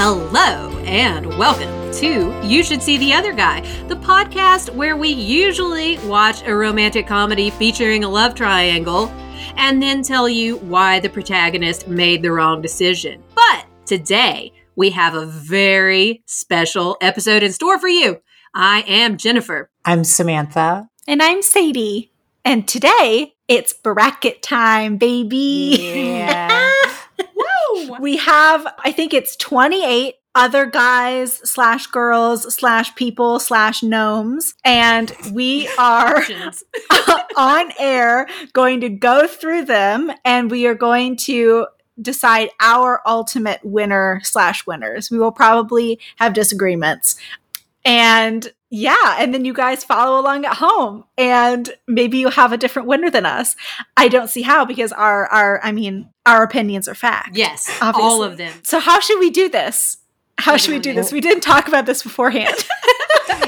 Hello, and welcome to You Should See the Other Guy, the podcast where we usually watch a romantic comedy featuring a love triangle and then tell you why the protagonist made the wrong decision. But today, we have a very special episode in store for you. I am Jennifer. I'm Samantha. And I'm Sadie. And today, it's bracket time, baby. Yeah. We have, I think it's 28 other guys slash girls slash people slash gnomes. And we are on air going to go through them and we are going to decide our ultimate winner slash winners. We will probably have disagreements. And yeah, and then you guys follow along at home and maybe you have a different winner than us. I don't see how because our our I mean, our opinions are fact. Yes, obviously. all of them. So how should we do this? How should we do this? We didn't talk about this beforehand.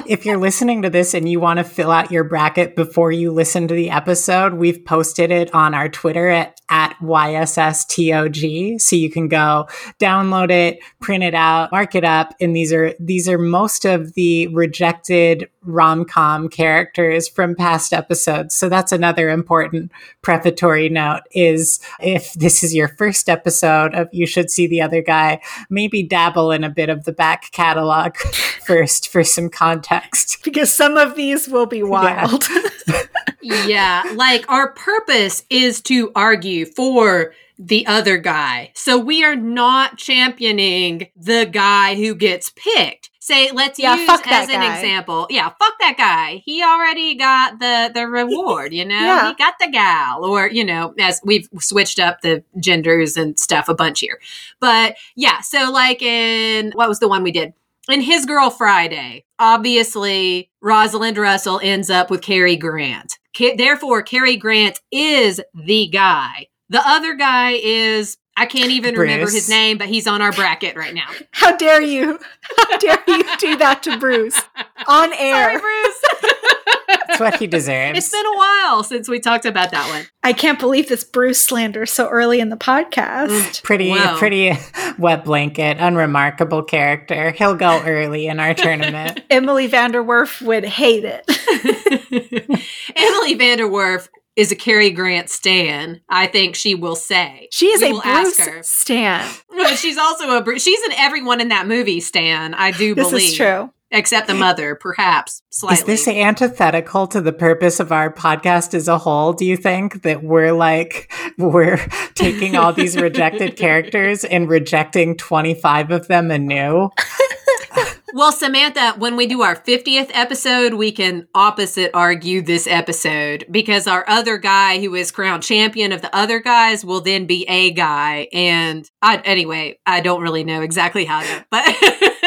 if you're listening to this and you want to fill out your bracket before you listen to the episode, we've posted it on our Twitter at at YSSTOG. So you can go download it, print it out, mark it up. And these are, these are most of the rejected rom-com characters from past episodes. So that's another important prefatory note is if this is your first episode of You Should See the Other Guy, maybe dabble in a bit of the back catalog first for some context. Because some of these will be wild. Yeah. yeah, like our purpose is to argue for the other guy. So we are not championing the guy who gets picked. Say, let's yeah, use as an guy. example. Yeah, fuck that guy. He already got the the reward, you know? yeah. He got the gal or, you know, as we've switched up the genders and stuff a bunch here. But yeah, so like in what was the one we did? In His Girl Friday, obviously Rosalind Russell ends up with Cary Grant. therefore, Cary Grant is the guy. The other guy is I can't even Bruce. remember his name, but he's on our bracket right now. How dare you? How dare you do that to Bruce on air? Sorry, Bruce. That's what he deserves. It's been a while since we talked about that one. I can't believe this Bruce slander so early in the podcast. Mm, pretty, Whoa. pretty wet blanket, unremarkable character. He'll go early in our tournament. Emily VanDerWerff would hate it. Emily VanDerWerff is a Cary Grant stan, I think she will say. She is we a Bruce stan. But she's also a Bruce. She's an everyone in that movie stan, I do believe. This is true. Except the mother, perhaps slightly. Is this antithetical to the purpose of our podcast as a whole? Do you think that we're like, we're taking all these rejected characters and rejecting 25 of them anew? well, Samantha, when we do our 50th episode, we can opposite argue this episode because our other guy who is crowned champion of the other guys will then be a guy. And I, anyway, I don't really know exactly how to, but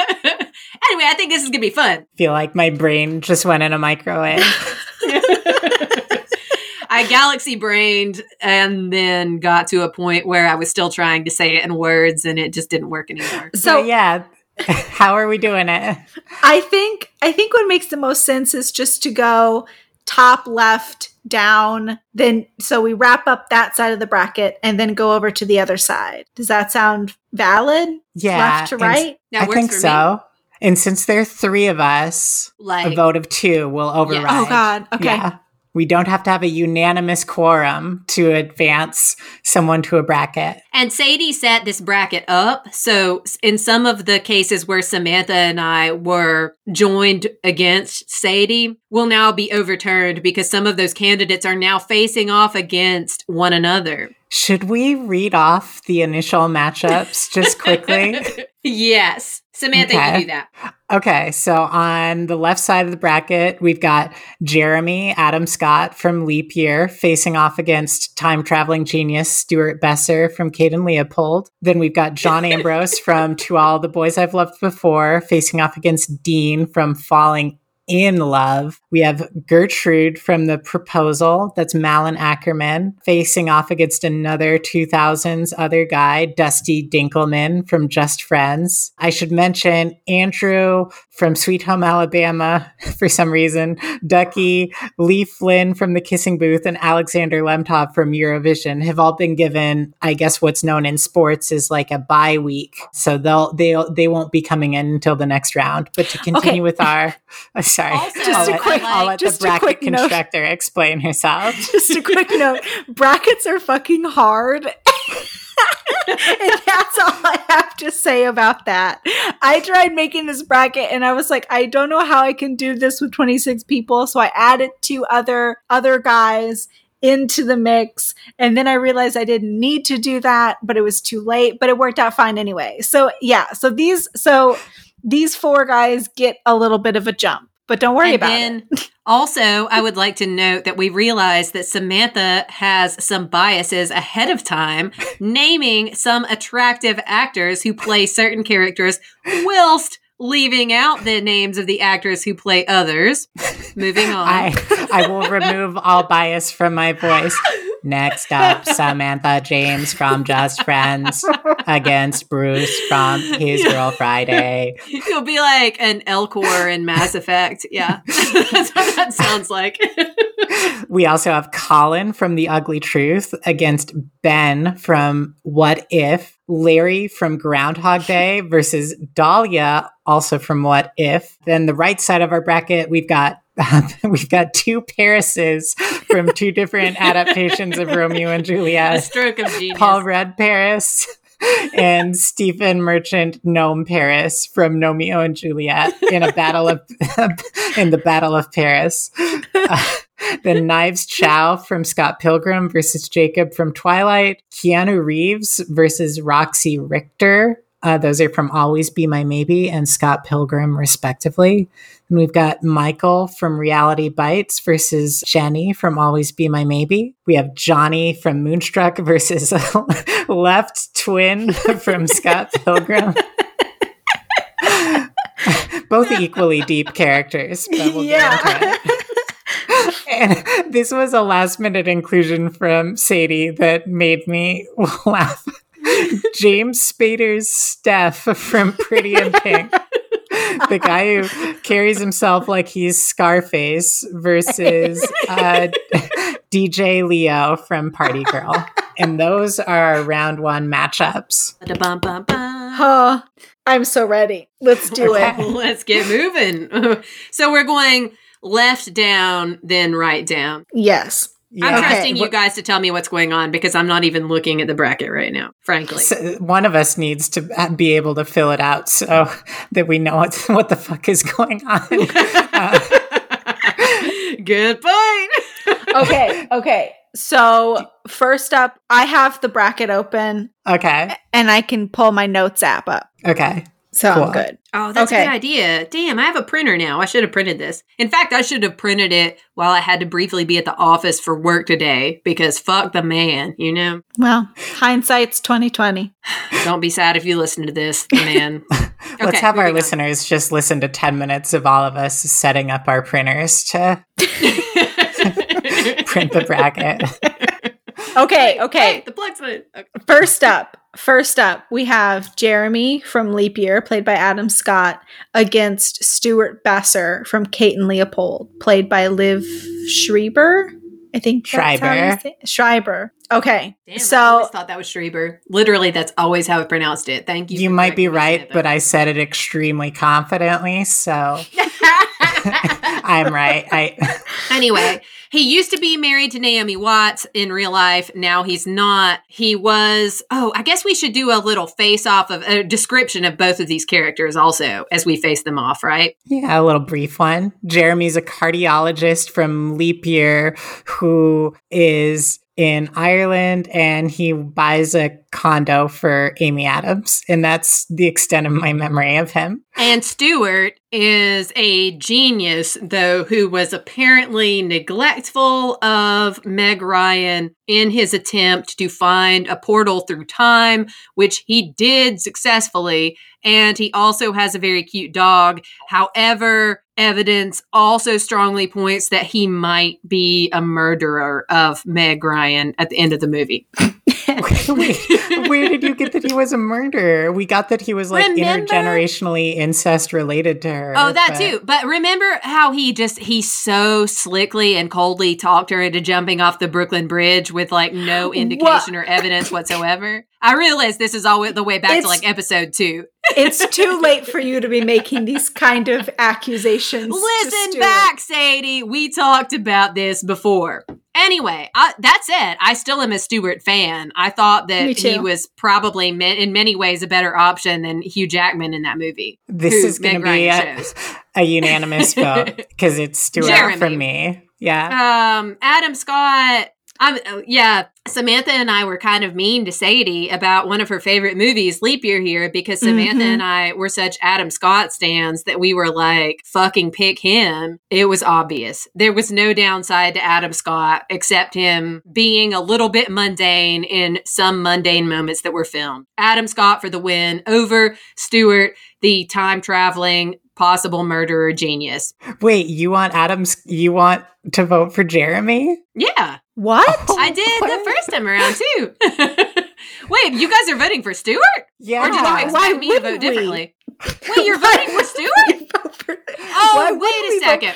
anyway, I think this is going to be fun. I feel like my brain just went in a microwave. I galaxy brained and then got to a point where I was still trying to say it in words and it just didn't work anymore. So, but yeah, How are we doing it? I think I think what makes the most sense is just to go top left down then so we wrap up that side of the bracket and then go over to the other side does that sound valid yeah left to right i think so me. And since there are three of us like a vote of two will override yeah. oh god okay yeah we don't have to have a unanimous quorum to advance someone to a bracket. And Sadie set this bracket up. So, in some of the cases where Samantha and I were joined against Sadie, will now be overturned because some of those candidates are now facing off against one another. Should we read off the initial matchups just quickly? yes. Samantha, okay. you do that. Okay, so on the left side of the bracket, we've got Jeremy Adam Scott from Leap Year facing off against time traveling genius Stuart Besser from Kate and Leopold. Then we've got John Ambrose from To All the Boys I've Loved Before facing off against Dean from Falling in love. We have Gertrude from The Proposal. That's Malin Akerman facing off against another 2000s other guy, Dusty Dinkelman from Just Friends. I should mention Andrew from Sweet Home Alabama for some reason, Ducky, Lee Flynn from The Kissing Booth, and Alexander Lemtov from Eurovision have all been given, I guess, what's known in sports is like a bye week. So they'll they'll, they won't be coming in until the next round. But to continue Okay. with our, sorry, Also, Just a quick- I'll let just the a bracket quick note. constructor explain herself. Just a quick note brackets are fucking hard. and that's all I have to say about that. I tried making this bracket and I was like, I don't know how I can do this with 26 people. So I added two other other guys into the mix. And then I realized I didn't need to do that, but it was too late. But it worked out fine anyway. So yeah, so these so these four guys get a little bit of a jump. But don't worry and about then it. also, I would like to note that we realized that Samantha has some biases ahead of time, naming some attractive actors who play certain characters, whilst leaving out the names of the actors who play others. Moving on. I I will remove all bias from my voice. Next up, Samantha James from Just Friends against Bruce from His Girl Friday. You'll be like an Elcor in Mass Effect. Yeah. That's what that sounds like. We also have Colin from The Ugly Truth against Ben from What If, Larry from Groundhog Day versus Dahlia, also from What If. Then the right side of our bracket, we've got we've got two Parises from two different adaptations of Romeo and a Juliet. stroke of genius. Paul Rudd Paris and Stephen Merchant Gnome Paris from Romeo and Juliet in a battle of in the Battle of Paris. Uh, then Knives Chow from Scott Pilgrim versus Jacob from Twilight. Keanu Reeves versus Roxy Richter. Uh, those are from Always Be My Maybe and Scott Pilgrim, respectively. And we've got Michael from Reality Bites versus Jenny from Always Be My Maybe. We have Johnny from Moonstruck versus Left Twin from Scott Pilgrim. Both equally deep characters. But we'll Yeah. Get into it. And this was a last minute inclusion from Sadie that made me laugh. James Spader's Steff from Pretty in Pink. the guy who carries himself like he's Scarface versus uh, DJ Leo from Party Girl. And those are our round one matchups. Oh, I'm so ready. Let's do it. Let's get moving. so we're going left down, then right down. Yes. I'm Yeah. trusting you guys to tell me what's going on because I'm not even looking at the bracket right now, frankly. So one of us needs to be able to fill it out so that we know what, what the fuck is going on. Uh, Good point. Okay. Okay. So, first up, I have the bracket open okay. and I can pull my notes app up. Okay. So, Cool. I'm good. Oh, that's a good idea. Damn, I have a printer now. I should have printed this. In fact, I should have printed it while I had to briefly be at the office for work today because fuck the man, you know? Well, hindsight's 2020. Don't be sad if you listen to this, the man. Let's have our on. listeners just listen to 10 minutes of all of us setting up our printers to print the bracket. Okay. Hey, Okay. the plug's. Okay. First up, first up, we have Jeremy from Leap Year, played by Adam Scott, against Stuart Besser from Kate and Leopold, played by Liev Schreiber. I think that's how you Schreiber. Schreiber. Okay. Damn, I so always thought that was Schreiber. Literally, that's always how I pronounced it. Thank you. You might be right, but I said it extremely confidently, so I'm right. I anyway, he used to be married to Naomi Watts in real life. Now he's not. He was. Oh, I guess we should do a little face off of a description of both of these characters also as we face them off, right? Yeah, a little brief one. Jeremy's a cardiologist from Leap Year who is in Ireland and he buys a condo for Amy Adams. And that's the extent of my memory of him. And Stuart is a genius, though, who was apparently neglectful of Meg Ryan in his attempt to find a portal through time, which he did successfully. And he also has a very cute dog. However, evidence also strongly points that he might be a murderer of Meg Ryan at the end of the movie. Wait, where did you get that he was a murderer? We got that he was like Remember- intergenerationally incest related to her. Oh, that but- too. But remember how he just he so slickly and coldly talked her into jumping off the Brooklyn Bridge with like no indication or evidence whatsoever. I realize this is all the way back to like episode two. it's too late for you to be making these kind of accusations. Listen back, Sadie. We talked about this before. Anyway, I, that said, I still am a Stuart fan. I thought Me that he was probably ma- in many ways a better option than Hugh Jackman in that movie. This is going to be a, a unanimous vote because it's Stuart Jeremy. from me. Yeah. um adam scott i'm uh, yeah samantha and i were kind of mean to sadie about one of her favorite movies leap year here because samantha Mhm. and i were such adam scott stands that we were like fucking pick him it was obvious there was no downside to adam scott except him being a little bit mundane in some mundane moments that were filmed adam scott for the win over stuart the time traveling possible murderer genius Wait, you want Adams? You want to vote for Jeremy? yeah What? I did What? the first time around too. Wait, you guys are voting for Stuart? Yeah. Or did you Why- expect why me to vote wouldn't we? differently? Wait, you're voting for Stuart? Oh, wait a we vote- second.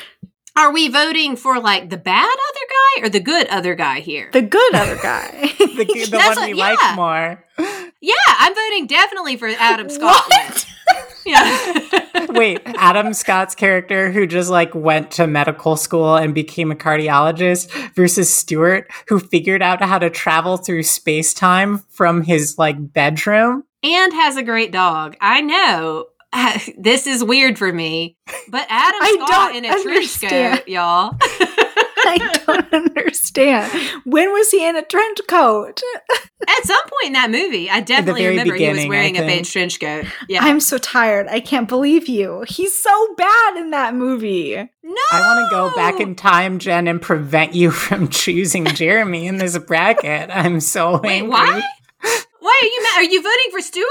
Are we voting for like the bad other guy or the good other guy here? The good other guy. the, the one what- we yeah. like more. yeah, I'm voting definitely for Adam Scott. Yeah. Wait, Adam Scott's character who just like went to medical school and became a cardiologist versus Stuart who figured out how to travel through space time from his like bedroom. and has a great dog. I know. This is weird for me, but Adam Scott in a trench coat, y'all. I don't understand. When was he in a trench coat? At some point in that movie, I definitely remember he was wearing a think. beige trench coat. Yeah. I'm so tired. I can't believe you. He's so bad in that movie. no. I want to go back in time, Jen, and prevent you from choosing Jeremy in this bracket. I'm so Wait, angry. why? Why are you mad? Are you voting for Stuart?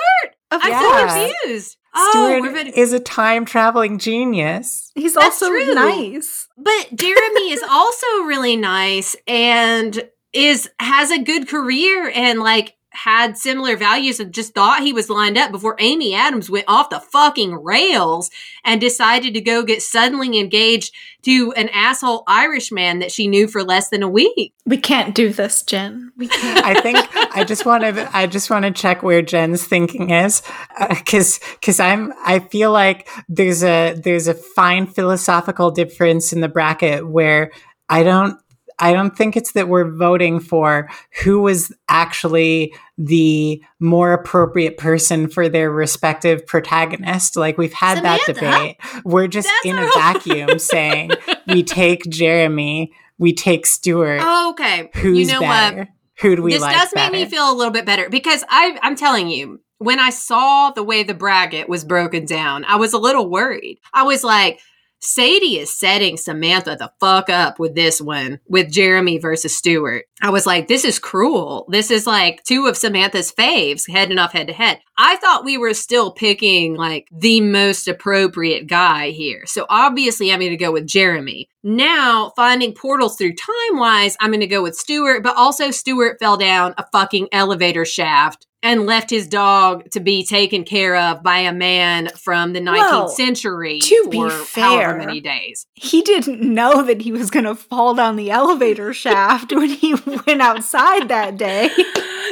Of I'm Yeah. so confused. Oh, Stuart we're voting. is a time traveling genius. He's That's also true. nice. But Jeremy is also really nice and is has a good career and like had similar values and just thought he was lined up before Amy Adams went off the fucking rails and decided to go get suddenly engaged to an asshole Irishman that she knew for less than a week. We can't do this, Jen. We can't. I think I just want to I just want to check where Jen's thinking is uh, because because I'm I feel like there's a there's a fine philosophical difference in the bracket where I don't I don't think it's that we're voting for who was actually the more appropriate person for their respective protagonist. Like we've had that debate. We're just That's in a vacuum saying we take Jeremy, we take Stuart. Oh, okay. Who's you know better? what? Who do we this like does make me feel a little bit better because I, I'm telling you, when I saw the way the bracket was broken down, I was a little worried. I was like, Sadie is setting Samantha the fuck up with this one, with Jeremy versus Stuart. I was like, this is cruel. This is like two of Samantha's faves heading off head to head. I thought we were still picking like the most appropriate guy here. So obviously, I'm going to go with Jeremy. Now, finding portals through time wise, I'm going to go with Stuart, but also Stuart fell down a fucking elevator shaft and left his dog to be taken care of by a man from the 19th Well, century to be fair- however many days. he didn't know that he was going to fall down the elevator shaft when he went outside that day.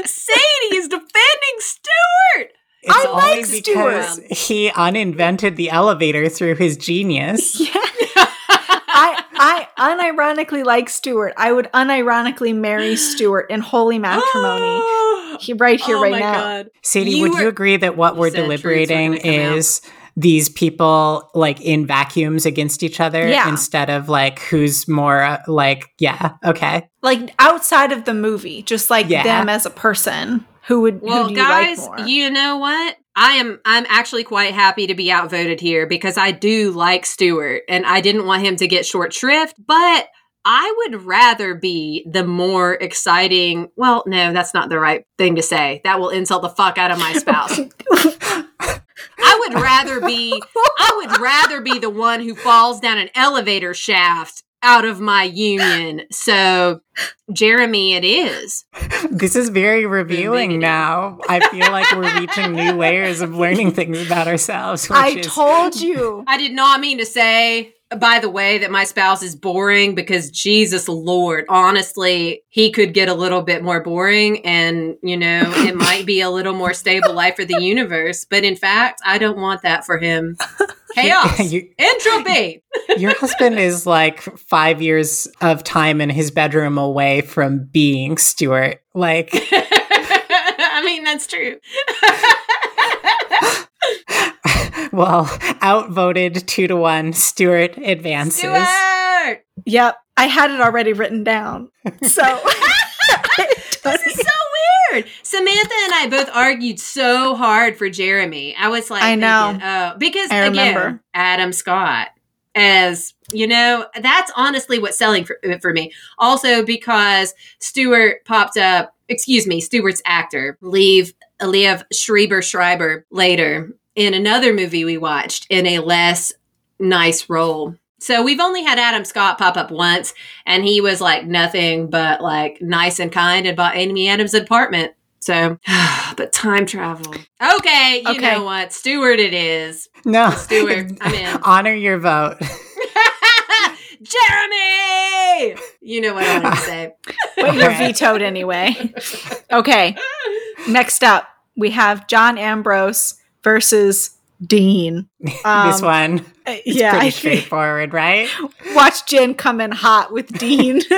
Sadie is defending Stuart. It's I only like because he uninvented the elevator through his genius. Yeah. I I unironically like Stuart. I would unironically marry Stuart in holy matrimony. Oh, He right here, oh right my now. God. Sadie, You would were- you agree that what we're said truths were deliberating gonna out. is these people like in vacuums against each other Yeah. instead of like who's more uh, like yeah okay Like outside of the movie, just like Yeah. them as a person. Who would Well, who do you guys, like more? you know what? I am I'm actually quite happy to be outvoted here because I do like Stuart and I didn't want him to get short shrift, but I would rather be the more exciting. Well, no, that's not the right thing to say. That will insult the fuck out of my spouse. I would rather be I would rather be the one who falls down an elevator shaft out of my union. So, Jeremy, it is. This is very revealing now. I feel like we're reaching new layers of learning things about ourselves. I is- told you. I did not mean to say, by the way, that my spouse is boring because Jesus Lord, honestly, he could get a little bit more boring and, you know, it might be a little more stable life for the universe. But in fact, I don't want that for him. Chaos, You- entropy. Your husband is like five years of time in his bedroom away from being Stuart. Like, I mean, that's true. well, outvoted two to one. Stuart advances. Stuart! Yep. I had it already written down. So This is so weird. Samantha and I both argued so hard for Jeremy. I was like, I know. thinking, oh, because I again, remember. Adam Scott, as you know, that's honestly what's selling for, for me. Also, because Stuart popped up, excuse me, Stuart's actor, leave Liev Schreiber Schreiber later in another movie we watched in a less nice role. So we've only had Adam Scott pop up once, and he was like nothing but like nice and kind and bought Amy Adams apartment. So, but time travel. Okay, you Okay. know what? Stuart it is. No, Stuart, I'm in. Honor your vote. Jeremy! You know what I want to say. but you're vetoed anyway. Okay. Next up, we have John Ambrose versus Dean. this Um, one Uh, is yeah, pretty I think, straightforward, right? watch Jen come in hot with Dean.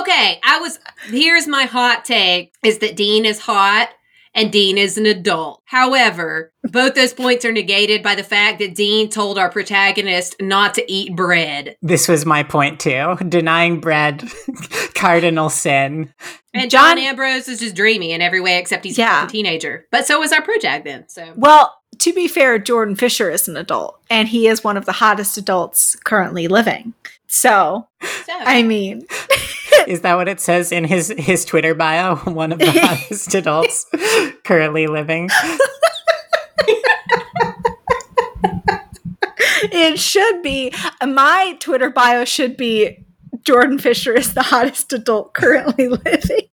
Okay, I was here's my hot take is that Dean is hot and Dean is an adult. However, both those points are negated by the fact that Dean told our protagonist not to eat bread. This was my point too. Denying bread, cardinal sin. And John, John- Ambrose is just dreamy in every way except he's Yeah. a teenager. But so is our protag then. So well, to be fair, Jordan Fisher is an adult, and he is one of the hottest adults currently living. So, so I mean, Is that what it says in his his Twitter bio? One of the hottest adults currently living. it should be my Twitter bio should be Jordan Fisher is the hottest adult currently living.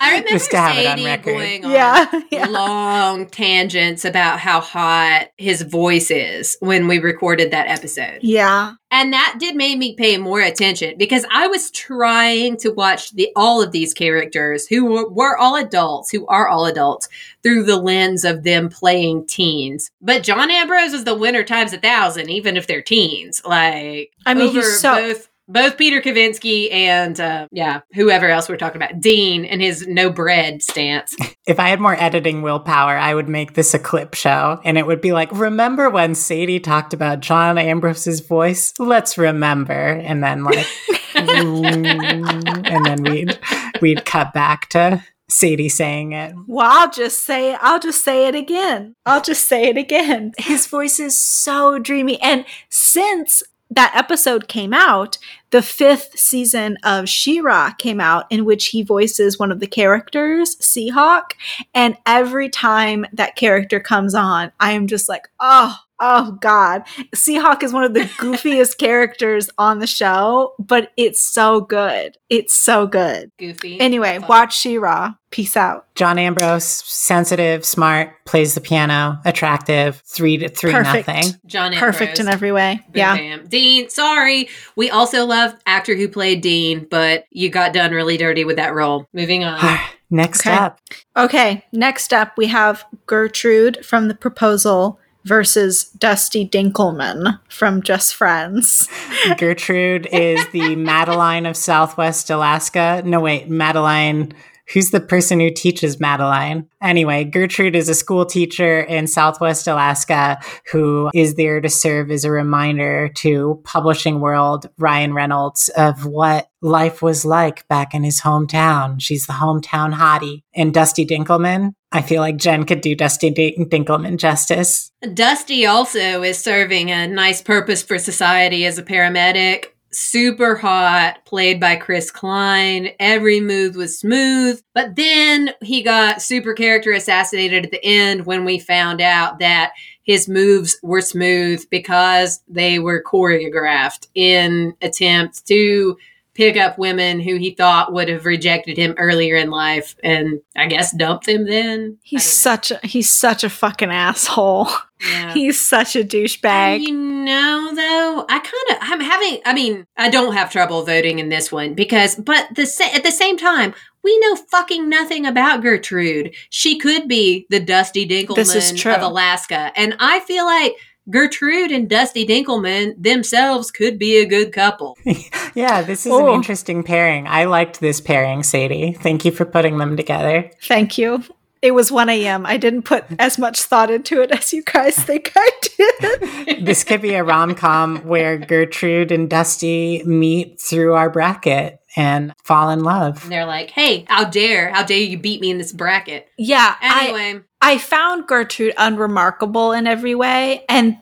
I remember Just to have it on Sadie going on Yeah, yeah. long tangents about how hot his voice is when we recorded that episode. Yeah. And that did make me pay more attention because I was trying to watch the all of these characters who were, were all adults, who are all adults, through the lens of them playing teens. But John Ambrose is the winner times a thousand, even if they're teens. Like I mean, over he's so both both Peter Kavinsky and uh, yeah, whoever else we're talking about, Dean and his no bread stance. If I had more editing willpower, I would make this a clip show and it would be like, remember when Sadie talked about John Ambrose's voice? Let's remember. And then like and then we'd we'd cut back to Sadie saying it. Well, I'll just say I'll just say it again. I'll just say it again. His voice is so dreamy. And since that episode came out, the fifth season of She-Ra came out in which he voices one of the characters, Seahawk. And every time that character comes on, I am just like, oh, oh God. Seahawk is one of the goofiest characters on the show, but it's so good. It's so good. Goofy. Anyway, watch She-Ra. Peace out. John Ambrose, sensitive, smart, plays the piano, attractive, three to three Perfect. nothing. John Ambrose. Perfect in every way. Boom, Yeah. bam. Dean, sorry. We also love actor who played Dean, but you got done really dirty with that role. Moving on. Next Okay. up, Okay. Next up, we have Gertrude from The Proposal versus Dusty Dinkelman from Just Friends. Gertrude is the Madeline of Southwest Alaska. No, wait, Madeline Who's the person who teaches Madeline? Anyway, Gertrude is a school teacher in Southwest Alaska who is there to serve as a reminder to publishing world Ryan Reynolds of what life was like back in his hometown. She's the hometown hottie. And Dusty Dinkelman, I feel like Jen could do Dusty Dinkelman justice. Dusty also is serving a nice purpose for society as a paramedic super hot, played by Chris Klein. Every move was smooth. But then he got super character assassinated at the end when we found out that his moves were smooth because they were choreographed in attempts to pick up women who he thought would have rejected him earlier in life and I guess dumped him then. He's such a he's such a fucking asshole. Yeah. He's such a douchebag. You know though, I kind of I'm having I mean, I don't have trouble voting in this one because but the at the same time, we know fucking nothing about Gertrude. She could be the Dusty Dinkelman of Alaska. And I feel like Gertrude and Dusty Dinkelman themselves could be a good couple. yeah, this is Ooh. an oh. interesting pairing. I liked this pairing, Sadie. Thank you for putting them together. Thank you. It was 1 a.m. I didn't put as much thought into it as you guys think I did. this could be a rom com where Gertrude and Dusty meet through our bracket and fall in love. And they're like, hey, how dare, how dare you beat me in this bracket? Yeah. Anyway. I, I found Gertrude unremarkable in every way. And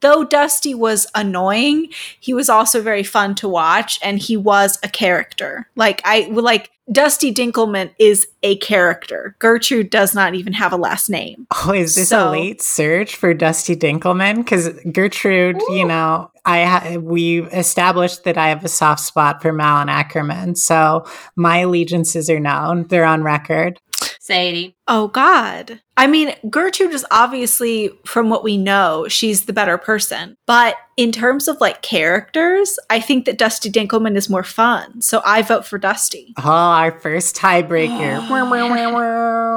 though Dusty was annoying, he was also very fun to watch and he was a character. Like I like Dusty Dinkelman is a character. Gertrude does not even have a last name. Oh, is this so, a late search for Dusty Dinkelman? Because Gertrude, Ooh. you know, I ha- we established that I have a soft spot for Malin Akerman. so my allegiances are known; they're on record. Sadie. Oh God. I mean, Gertrude is obviously, from what we know, she's the better person. But in terms of like characters, I think that Dusty Dinkelman is more fun. So I vote for Dusty. Oh, our first tiebreaker.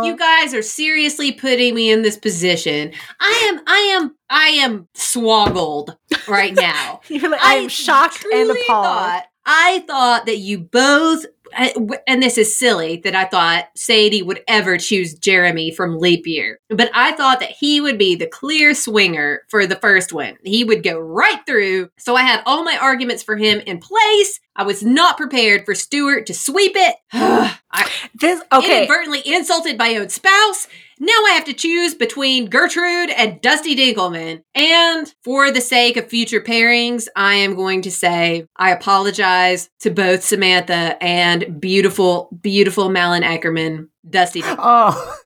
you guys are seriously putting me in this position. I am, I am, I am swoggled right now. You're like, I am shocked and appalled. Thought, I thought that you both and this is silly that I thought Sadie would ever choose Jeremy from Leap Year, but I thought that he would be the clear swinger for the first one. He would go right through. So I had all my arguments for him in place. I was not prepared for Stuart to sweep it. I this okay. inadvertently insulted my own spouse. Now I have to choose between Gertrude and Dusty Dinkelman. And for the sake of future pairings, I am going to say I apologize to both Samantha and beautiful, beautiful Malin Akerman, Dusty. Dinkelman. Oh,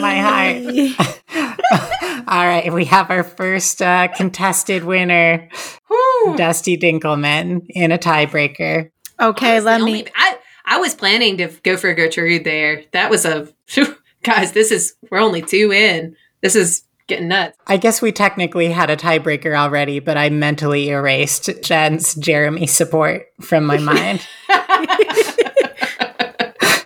my heart. All right, we have our first uh, contested winner, Dusty Dinkelman, in a tiebreaker. Okay, let me. Only, I, I was planning to go for a Gertrude there. That was a guys. This is we're only two in. This is getting nuts. I guess we technically had a tiebreaker already, but I mentally erased Jen's Jeremy support from my mind.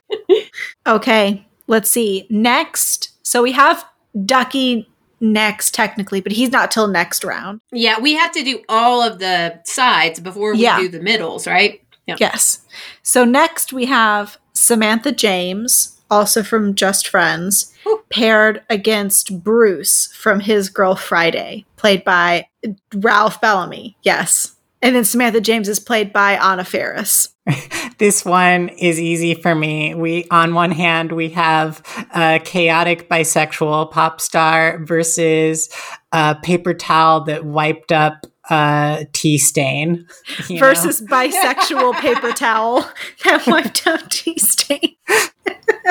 okay, let's see. Next, so we have Ducky next technically, but he's not till next round. Yeah, we have to do all of the sides before we yeah. do the middles, right? Yeah. Yes. So next we have Samantha James, also from Just Friends, Ooh. paired against Bruce from His Girl Friday, played by Ralph Bellamy. Yes. And then Samantha James is played by Anna Faris. this one is easy for me. We, on one hand, we have a chaotic bisexual pop star versus a paper towel that wiped up uh, tea stain versus know? bisexual paper towel that wiped out tea stain.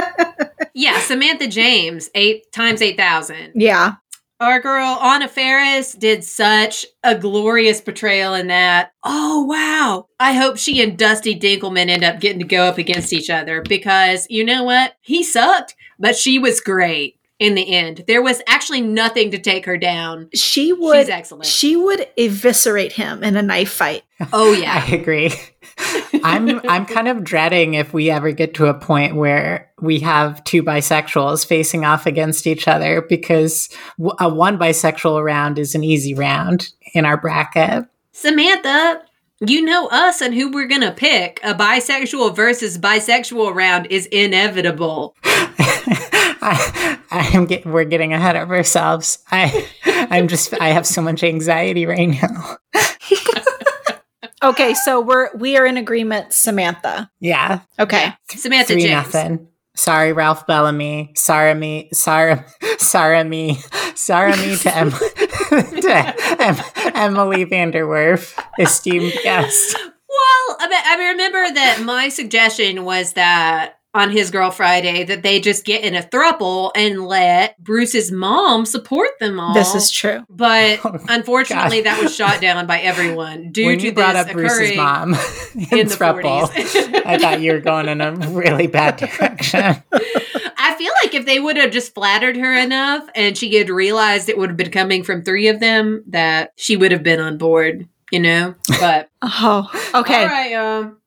yeah, Samantha James, eight times eight thousand. Yeah, our girl Anna Faris did such a glorious portrayal in that. Oh wow! I hope she and Dusty Dinkelman end up getting to go up against each other because you know what? He sucked, but she was great in the end. There was actually nothing to take her down. She would She's excellent. She would eviscerate him in a knife fight. Oh yeah. I agree. I'm I'm kind of dreading if we ever get to a point where we have two bisexuals facing off against each other because a one bisexual round is an easy round in our bracket. Samantha, You know us and who we're going to pick. A bisexual versus bisexual round is inevitable. I, I'm get, we're getting ahead of ourselves. I, I'm just, I have so much anxiety right now. okay, so we're we are in agreement, Samantha. Yeah. Okay, Samantha Three James. nothing. Sorry, Ralph Bellamy. Sorry, me. Sorry, sorry, me. Sorry, me to, em- to em- Emily VanDerWerff, esteemed guest. Well, I, mean, I remember that my suggestion was that on his Girl Friday that they just get in a thruple and let Bruce's mom support them all. this is true. But Oh, unfortunately, God. that was shot down by everyone due when to you brought this up Bruce's mom in, in the Thruple, 40s. I thought you were going in a really bad direction. I feel like if they would have just flattered her enough and she had realized it would have been coming from three of them, that she would have been on board, you know? But Oh, okay. all right, um,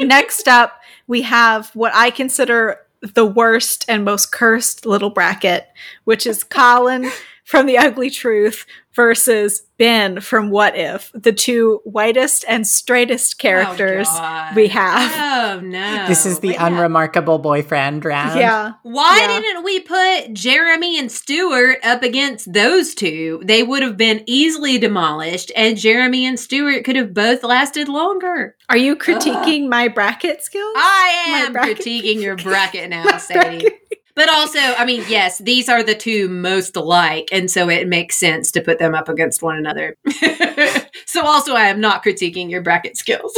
Next up, we have what I consider the worst and most cursed little bracket, which is Colin from The Ugly Truth versus Ben from What If, the two whitest and straightest oh, characters oh, we have. Oh no. This is the Wait, yeah. unremarkable boyfriend round. Yeah. Why Yeah. didn't we put Jeremy and Stuart up against those two? They would have been easily demolished, and Jeremy and Stuart could have both lasted longer. Are you critiquing ah. my bracket skills? I My am bracket- critiquing your bracket now, Sadie. bracket. But also, I mean, yes, these are the two most alike, and so it makes sense to put them up against one another. so, also, I am not critiquing your bracket skills.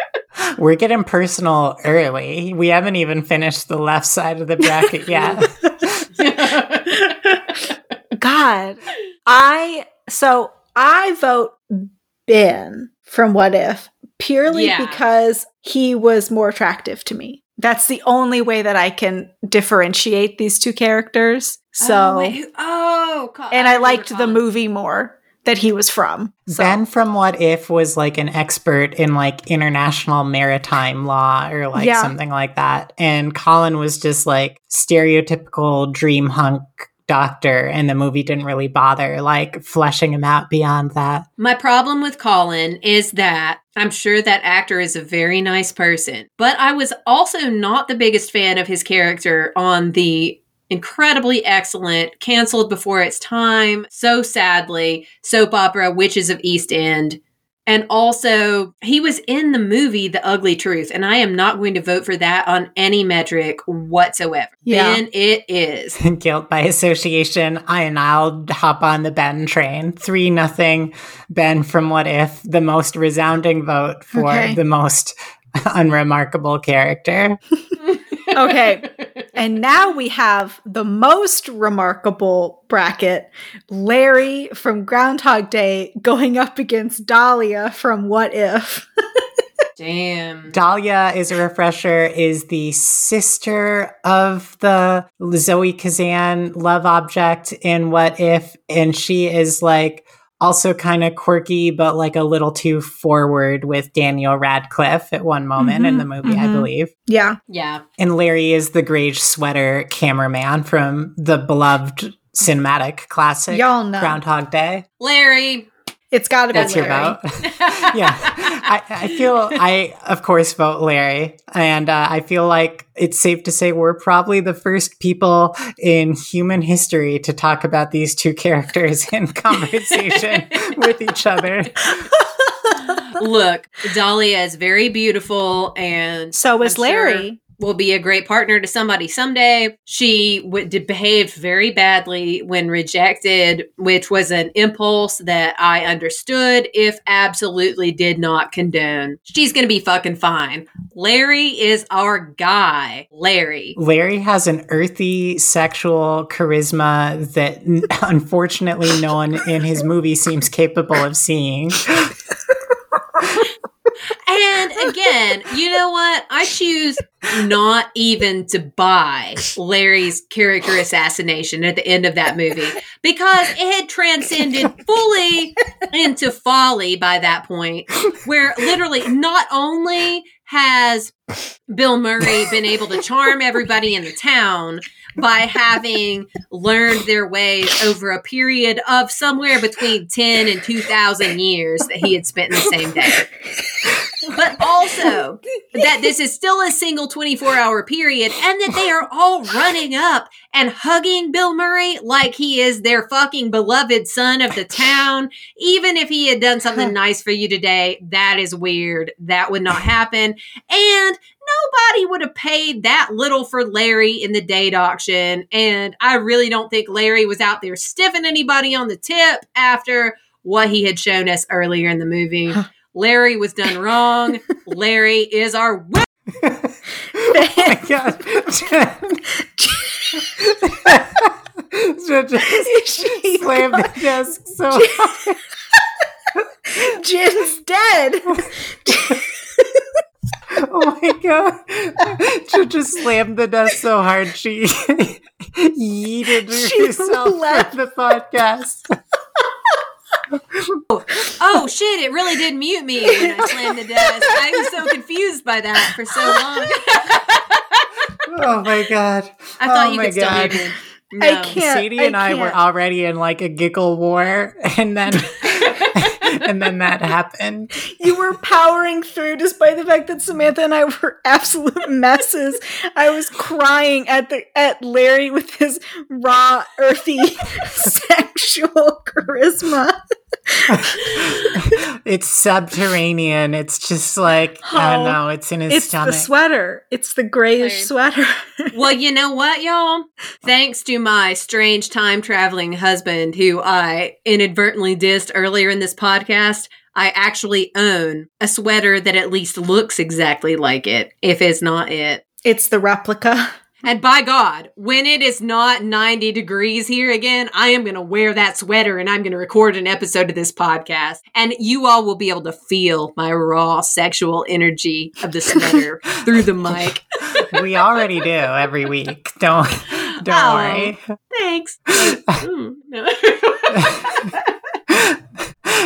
We're getting personal early. We haven't even finished the left side of the bracket yet. God. I so I vote Ben from What If purely Yeah. because he was more attractive to me. That's the only way that I can differentiate these two characters. So oh, oh, God, and I remember liked the movie more that he was from. So Ben from What If was like an expert in like international maritime law or like Yeah. something like that. And Colin was just like stereotypical dream hunk doctor and the movie didn't really bother like fleshing him out beyond that. My problem with Colin is that I'm sure that actor is a very nice person, but I was also not the biggest fan of his character on the incredibly excellent, canceled before its time, so sadly, soap opera Witches of East End. And also, he was in the movie The Ugly Truth, and I am not going to vote for that on any metric whatsoever. Yeah. Ben, it is. Guilt by association. I and I'll hop on the Ben train. Three nothing. Ben from What If, the most resounding vote for Okay. the most unremarkable character. Okay. And now we have the most remarkable bracket Larry from Groundhog Day going up against Dahlia from What If. Damn. Dahlia is a refresher, is the sister of the Zoe Kazan love object in What If, and she is like also kind of quirky, but like a little too forward with Daniel Radcliffe at one moment in Mhm, the movie, I mhm. believe. Yeah. Yeah. And Larry is the Grage sweater cameraman from the beloved cinematic classic Y'all know. Groundhog Day. Larry. It's got to be That's your Larry. vote. yeah, I, I feel I of course vote Larry, and uh, I feel like it's safe to say we're probably the first people in human history to talk about these two characters in conversation with each other. Look, Dahlia is very beautiful and So is I'm sure Larry. Will be a great partner to somebody someday. She w- did behaved very badly when rejected, which was an impulse that I understood, if absolutely did not condone. She's gonna be fucking fine. Larry is our guy. Larry. Larry has an earthy sexual charisma that n- unfortunately no one in his movie seems capable of seeing. Again, you know what? I choose not even to buy Larry's character assassination at the end of that movie because it had transcended fully into folly by that point, where literally not only has Bill Murray been able to charm everybody in the town by having learned their ways over a period of somewhere between 10 and 2,000 years that he had spent in the same day. But also that this is still a single 24 hour period and that they are all running up and hugging Bill Murray like he is their fucking beloved son of the town. Even if he had done something nice for you today, that is weird. That would not happen. And nobody would have paid that little for Larry in the date auction. And I really don't think Larry was out there stiffing anybody on the tip after what he had shown us earlier in the movie. Larry was done wrong. Larry is our winner. oh my god. Jen. Jen just slammed the desk so hard. Jin's dead. Oh my god. She just slammed the desk so hard she yeeted She herself left. from the podcast. Oh oh, shit, it really did mute me when I slammed the desk. I was so confused by that for so long. Oh my god. I thought Oh you my could still God. hear me. I can't. Sadie and I, were can't. already in like a giggle war and then and then that happened. You were powering through despite the fact that Samantha and I were absolute messes. I was crying at the at Larry with his raw, earthy, sexual charisma. it's subterranean. It's just like I Oh, don't know, it's in his It's stomach. It's the sweater. It's the grayish Same. sweater. Well, you know what, y'all? Thanks to my strange time traveling husband, who I inadvertently dissed earlier in this podcast, I actually own a sweater that at least looks exactly like it, if it's not it. It's the replica. And by God, when it is not 90 degrees here again, I am going to wear that sweater and I'm going to record an episode of this podcast. And you all will be able to feel my raw sexual energy of the sweater through the mic. we already do every week. Don't don't Oh. worry. Thanks. Mm,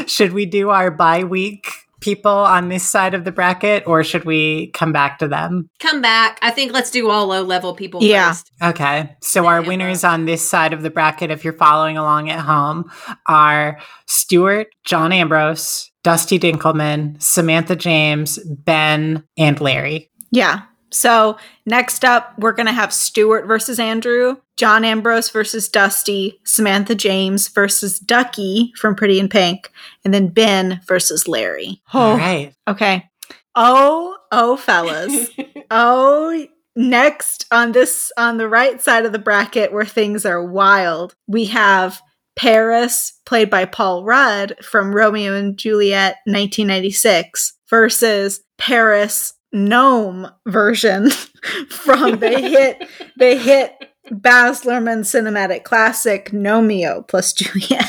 should we do our bye week people on this side of the bracket or should we come back to them? Come back. I think let's do all low level people Yeah. first. Okay. So our Yeah. winners on this side of the bracket, if you're following along at home, are Stuart, John Ambrose, Dusty Dinkelman, Samantha James, Ben, and Larry. Yeah. So next up, we're going to have Stuart versus Andrew, John Ambrose versus Dusty, Samantha James versus Ducky from Pretty in Pink, and then Ben versus Larry. All oh. right. Okay. Oh, oh, fellas. oh, next on this, on the right side of the bracket where things are wild, we have Paris, played by Paul Rudd from Romeo and Juliet 1996, versus Paris gnome version from the hit, the hit Baz Luhrmann cinematic classic Gnomeo plus Juliet.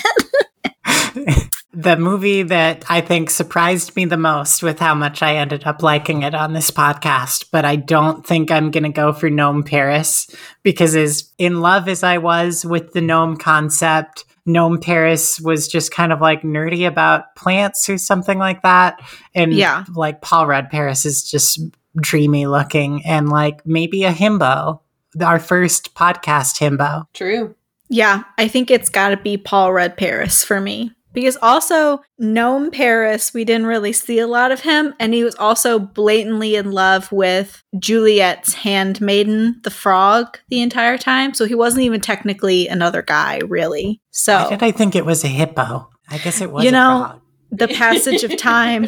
the movie that I think surprised me the most with how much I ended up liking it on this podcast, but I don't think I'm going to go for Gnome Paris because as in love as I was with the gnome concept, Gnome Paris was just kind of like nerdy about plants or something like that. And Yeah. like Paul Rudd Paris is just dreamy looking and like maybe a himbo, our first podcast himbo. True. Yeah, I think it's got to be Paul Rudd Paris for me. Because also, Gnome Paris, we didn't really see a lot of him. And he was also blatantly in love with Juliet's handmaiden, the frog, the entire time. So he wasn't even technically another guy, really. Why So did I think it was a hippo? I guess it was You a know, frog. the passage of time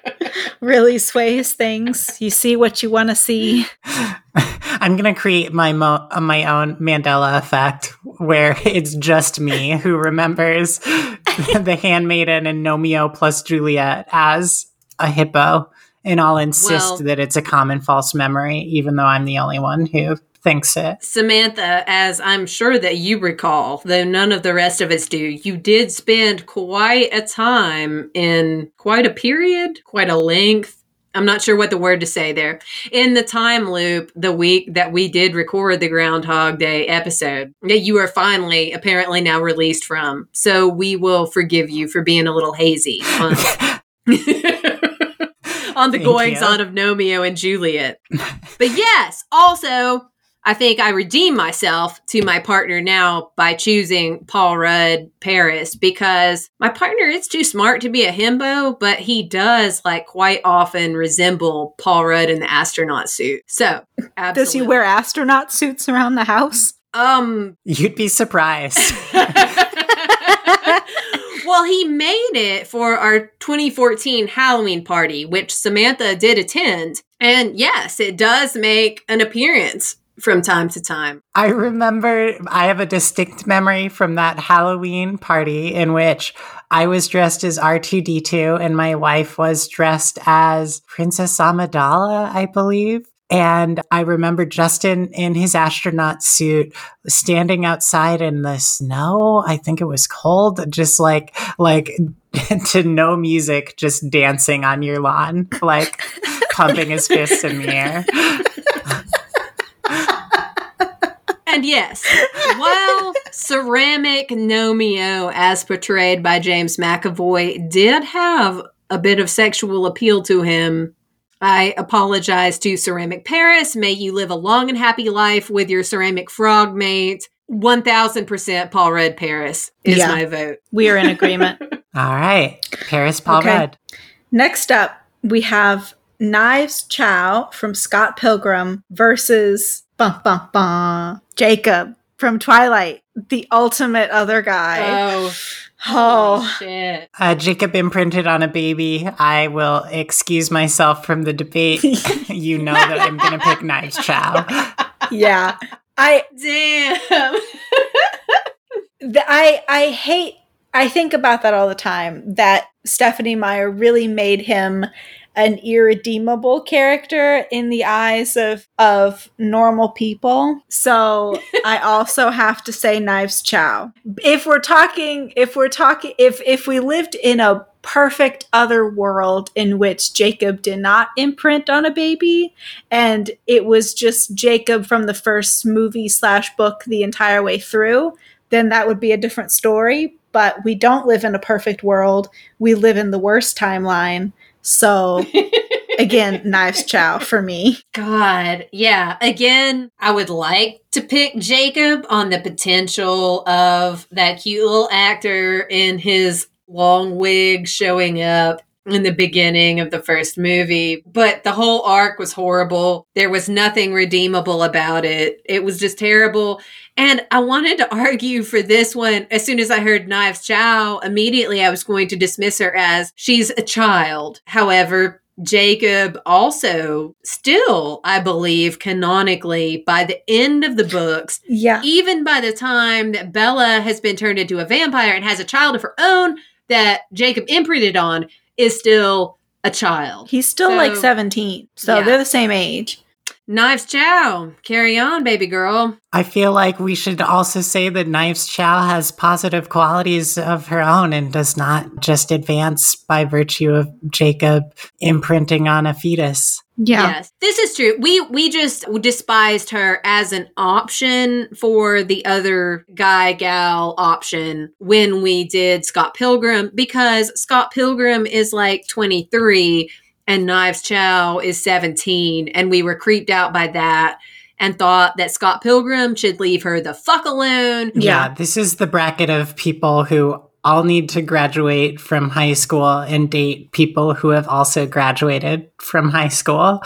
really sways things. You see what you want to see. I'm gonna create my mo- uh, my own Mandela effect, where it's just me who remembers the handmaiden and Gnomeo plus Juliet as a hippo, and I'll insist Well- that it's a common false memory, even though I'm the only one who thinks it. Samantha, as I'm sure that you recall, though none of the rest of us do, you did spend quite a time in quite a period, quite a length. I'm not sure what the word to say there. In the time loop, the week that we did record the Groundhog Day episode, that you are finally apparently now released from. So we will forgive you for being a little hazy on, on the Thank goings you. on of Gnomeo and Juliet. But yes, also, I think I redeem myself to my partner now by choosing Paul Rudd Paris because my partner is too smart to be a himbo, but he does like quite often resemble Paul Rudd in the astronaut suit. So, absolutely. Does he wear astronaut suits around the house? Um, You'd be surprised. well, he made it for our 2014 Halloween party, which Samantha did attend. And yes, it does make an appearance from time to time. I remember I have a distinct memory from that Halloween party in which I was dressed as R2D2 and my wife was dressed as Princess Amidala, I believe. And I remember Justin in his astronaut suit standing outside in the snow. I think it was cold, just like, like to no music, just dancing on your lawn, like pumping his fists in the air. And yes, while ceramic Gnomeo, as portrayed by James McAvoy, did have a bit of sexual appeal to him, I apologize to Ceramic Paris. May you live a long and happy life with your ceramic frog mate. 1000% Paul Rudd Paris is Yeah. my vote. We are in agreement. All right. Paris Paul Okay. Rudd. Next up, we have Knives Chow from Scott Pilgrim versus bum, bum, bum, Jacob from Twilight, the ultimate other guy. Oh, Oh, shit. Uh, Jacob imprinted on a baby. I will excuse myself from the debate. you know that I'm going to pick Knives Chow. yeah. I Damn. th- I I hate I think about that all the time that Stephenie Meyer really made him an irredeemable character in the eyes of of normal people. So I also have to say Knives Chow. If we're talking if we're talking if if we lived in a perfect other world in which Jacob did not imprint on a baby and it was just Jacob from the first movie slash book the entire way through, then that would be a different story. But we don't live in a perfect world. We live in the worst timeline. So again, knives chow for me. God, yeah. Again, I would like to pick Jacob on the potential of that cute little actor in his long wig showing up in the beginning of the first movie. But the whole arc was horrible. There was nothing redeemable about it. It was just terrible. And I wanted to argue for this one. As soon as I heard Knives Chow, immediately I was going to dismiss her as she's a child. However, Jacob also still, I believe, canonically, by the end of the books, Yeah. even by the time that Bella has been turned into a vampire and has a child of her own that Jacob imprinted on, is still a child. He's still So- like 17. So Yeah. they're the same age. Knives Chow, carry on, baby girl. I feel like we should also say that Knives Chow has positive qualities of her own and does not just advance by virtue of Jacob imprinting on a fetus. Yeah. Yes, this is true. We we just despised her as an option for the other guy gal option when we did Scott Pilgrim because Scott Pilgrim is like 23 and Knives Chow is 17 and we were creeped out by that and thought that Scott Pilgrim should leave her the fuck alone. Yeah. this is the bracket of people who all need to graduate from high school and date people who have also graduated from high school.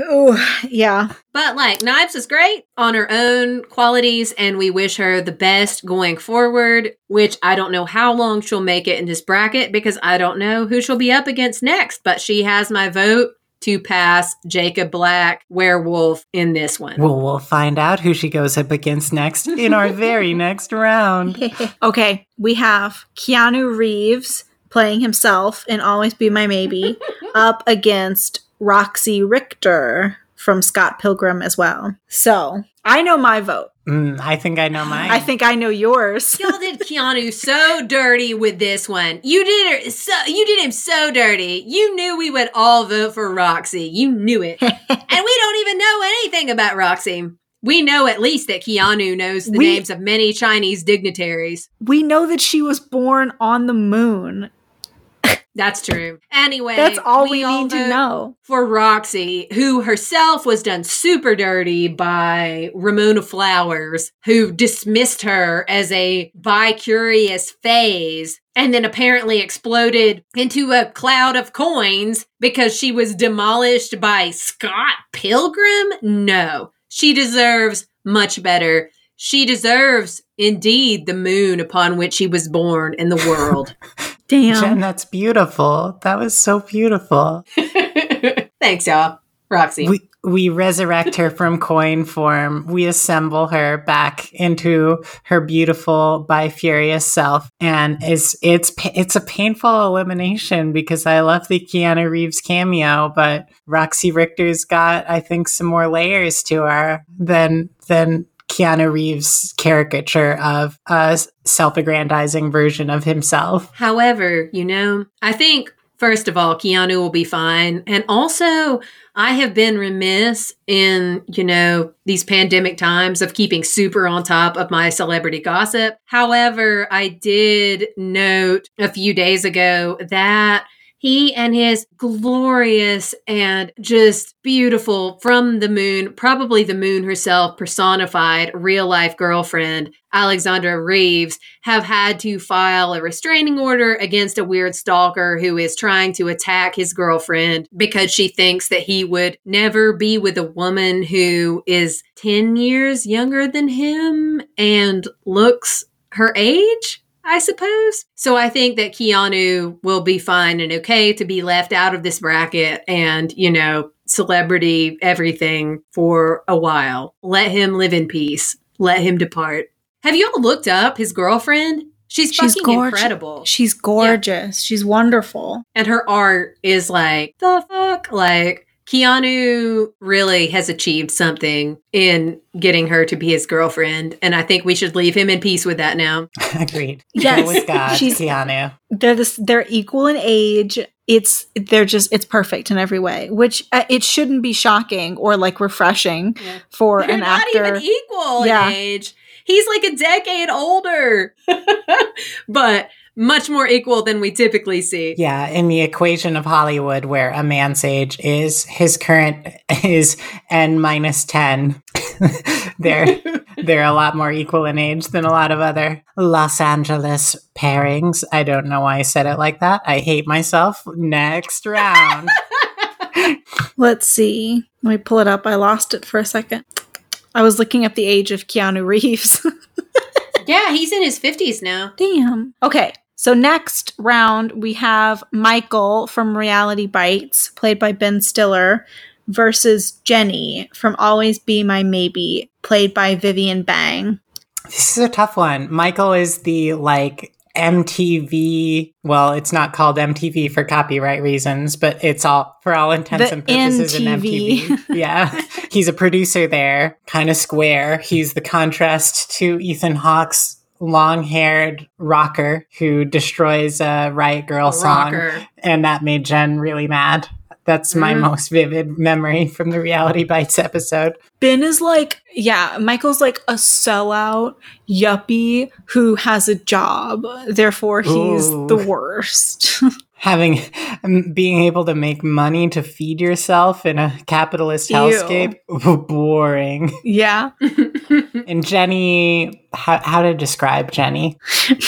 Ooh, yeah. But like Knives is great on her own qualities, and we wish her the best going forward. Which I don't know how long she'll make it in this bracket because I don't know who she'll be up against next. But she has my vote to pass Jacob Black werewolf in this one. Well, we'll find out who she goes up against next in our very next round. okay, we have Keanu Reeves playing himself in Always Be My Maybe up against Roxy Richter from Scott Pilgrim as well. So I know my vote. Mm, I think I know mine. I think I know yours. Y'all did Keanu so dirty with this one. You did her so you did him so dirty. You knew we would all vote for Roxy. You knew it. and we don't even know anything about Roxy. We know at least that Keanu knows the We- names of many Chinese dignitaries. we know that she was born on the moon. That's true. Anyway, That's all we, all need to know. For Roxy, who herself was done super dirty by Ramona Flowers, who dismissed her as a bi-curious phase and then apparently exploded into a cloud of coins because she was demolished by Scott Pilgrim? No. She deserves much better. She deserves indeed the moon upon which she was born in the world. Damn. Jen, that's beautiful. That was so beautiful. Thanks, y'all. Roxy. We we resurrect her from coin form. We assemble her back into her beautiful bifurious self, and it's it's it's a painful elimination because I love the Keanu Reeves cameo, but Roxy Richter's got I think some more layers to her than than Keanu Reeves' caricature of a self-aggrandizing version of himself. However, you know, I think first of all, Keanu will be fine. And also, I have been remiss in, you know, these pandemic times of keeping super on top of my celebrity gossip. However, I did note a few days ago that he and his glorious and just beautiful from the moon, probably the moon herself personified real life girlfriend, Alexandra Reeves, have had to file a restraining order against a weird stalker who is trying to attack his girlfriend because she thinks that he would never be with a woman who is 10 years younger than him and looks her age. I suppose. So I think that Keanu will be fine and okay to be left out of this bracket and, you know, celebrity everything for a while. Let him live in peace. Let him depart. Have you all looked up his girlfriend? She's, She's fucking gorgeous. incredible. She's gorgeous. She's wonderful. And her art is like, the fuck? Like, Keanu really has achieved something in getting her to be his girlfriend. And I think we should leave him in peace with that now. Agreed. Yes. Go with God, She's- Keanu. They're this. They're equal in age. It's they're just it's perfect in every way, which uh, it shouldn't be shocking or like refreshing Yeah. for They're an not actor. even equal Yeah. in age. He's like a decade older, but much more equal than we typically see. Yeah, in the equation of Hollywood, where a man's age is his current is n minus ten, they're they're a lot more equal in age than a lot of other Los Angeles pairings. I don't know why I said it like that. I hate myself. Next round. Let's see. Let me pull it up. I lost it for a second. I was looking up the age of Keanu Reeves. Yeah, he's in his 50s now. Damn. Okay. So next round we have Michael from Reality Bites, played by Ben Stiller, versus Jenny from Always Be My Maybe, played by Vivian Bang. This is a tough one. Michael is the like MTV. Well, it's not called MTV for copyright reasons, but it's all for all intents The and purposes an MTV. yeah, he's a producer there, kind of square. He's the contrast to Ethan Hawke's long-haired rocker who destroys a Riot Girl song, Rocker. and that made Jen really mad. That's my Mhm. most vivid memory from the Reality Bites episode. Ben is like, yeah, Michael's like a sellout yuppie who has a job. Therefore, he's Ooh. the worst. having um, being able to make money to feed yourself in a capitalist Ew. hellscape boring yeah. and jenny how, how to describe jenny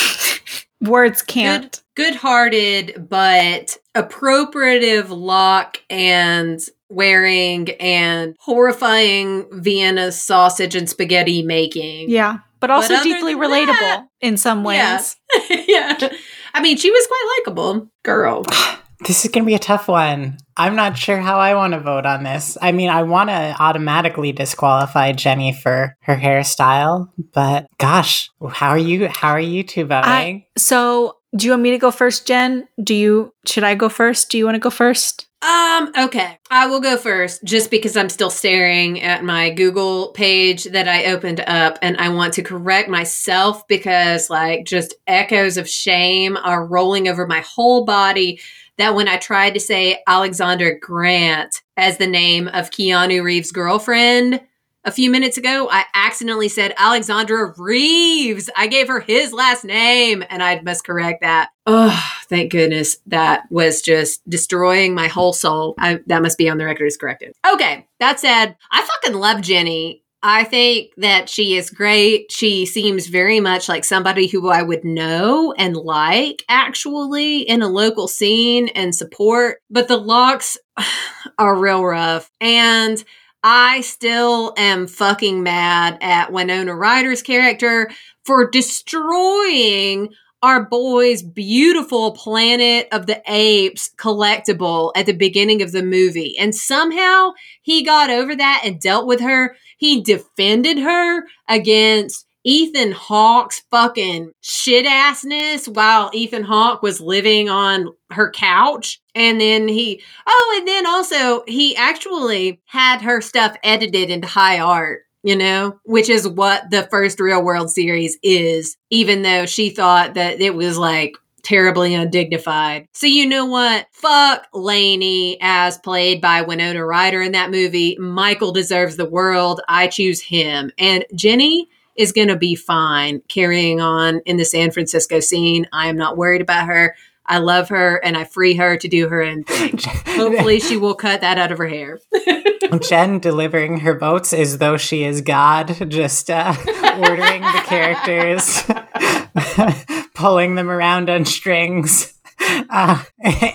Words can't. Good hearted, but appropriative lock and wearing and horrifying Vienna sausage and spaghetti making. Yeah. But also other deeply relatable that- in some ways. Yeah. yeah. I mean, she was quite likable. Girl. this is going to be a tough one i'm not sure how i want to vote on this i mean i want to automatically disqualify jenny for her hairstyle but gosh how are you how are you two voting I, so do you want me to go first, Jen? Do you should I go first? Do you want to go first? Um, okay. I will go first just because I'm still staring at my Google page that I opened up and I want to correct myself because like just echoes of shame are rolling over my whole body that when I tried to say Alexandra Grant as the name of Keanu Reeves' girlfriend a few minutes ago, I accidentally said Alexandra Reeves. I gave her his last name and I must correct that. Oh, thank goodness. That was just destroying my whole soul. I, that must be on the record as corrected. Okay. That said, I fucking love Jenny. I think that she is great. She seems very much like somebody who I would know and like actually in a local scene and support. But the locks are real rough. And I still am fucking mad at Winona Ryder's character for destroying our boy's beautiful Planet of the Apes collectible at the beginning of the movie. And somehow he got over that and dealt with her. He defended her against Ethan Hawke's fucking shit assness while Ethan Hawke was living on her couch. And then he, oh, and then also he actually had her stuff edited into high art you know, which is what the first real world series is, even though she thought that it was like terribly undignified. So you know what? Fuck Laney as played by Winona Ryder in that movie. Michael deserves the world. I choose him. And Jenny is going to be fine carrying on in the San Francisco scene. I am not worried about her. I love her and I free her to do her own thing. Hopefully, she will cut that out of her hair. Jen delivering her votes as though she is God, just uh, ordering the characters, pulling them around on strings. Uh,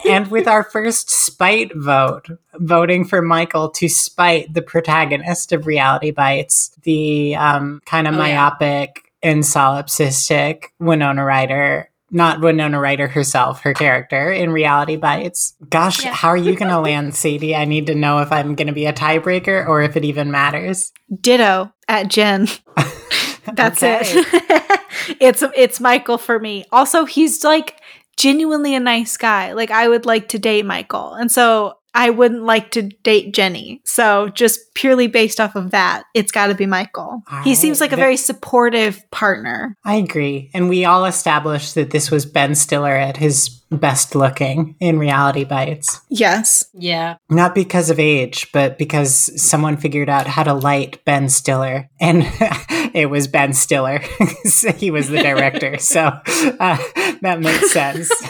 and with our first spite vote, voting for Michael to spite the protagonist of Reality Bites, the um, kind of oh, myopic yeah. and solipsistic Winona Ryder not Winona Ryder herself, her character in Reality Bites. Gosh, yeah. how are you going to land, Sadie? I need to know if I'm going to be a tiebreaker or if it even matters. Ditto at Jen. That's it. it's it's Michael for me. Also, he's like genuinely a nice guy. Like I would like to date Michael. And so I wouldn't like to date Jenny. So just purely based off of that, it's got to be Michael. All he seems like a very supportive partner. I agree. And we all established that this was Ben Stiller at his best looking in Reality Bites. Yes. Yeah. Not because of age, but because someone figured out how to light Ben Stiller. And it was Ben Stiller. he was the director. so uh, that makes sense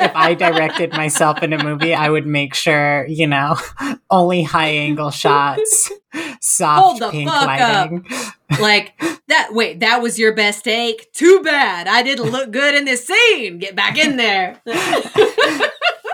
if I directed myself in a movie, I would make sure, you know, only high angle shots, soft pink lighting. Up. Like that wait, that was your best take? Too bad. I didn't look good in this scene. Get back in there.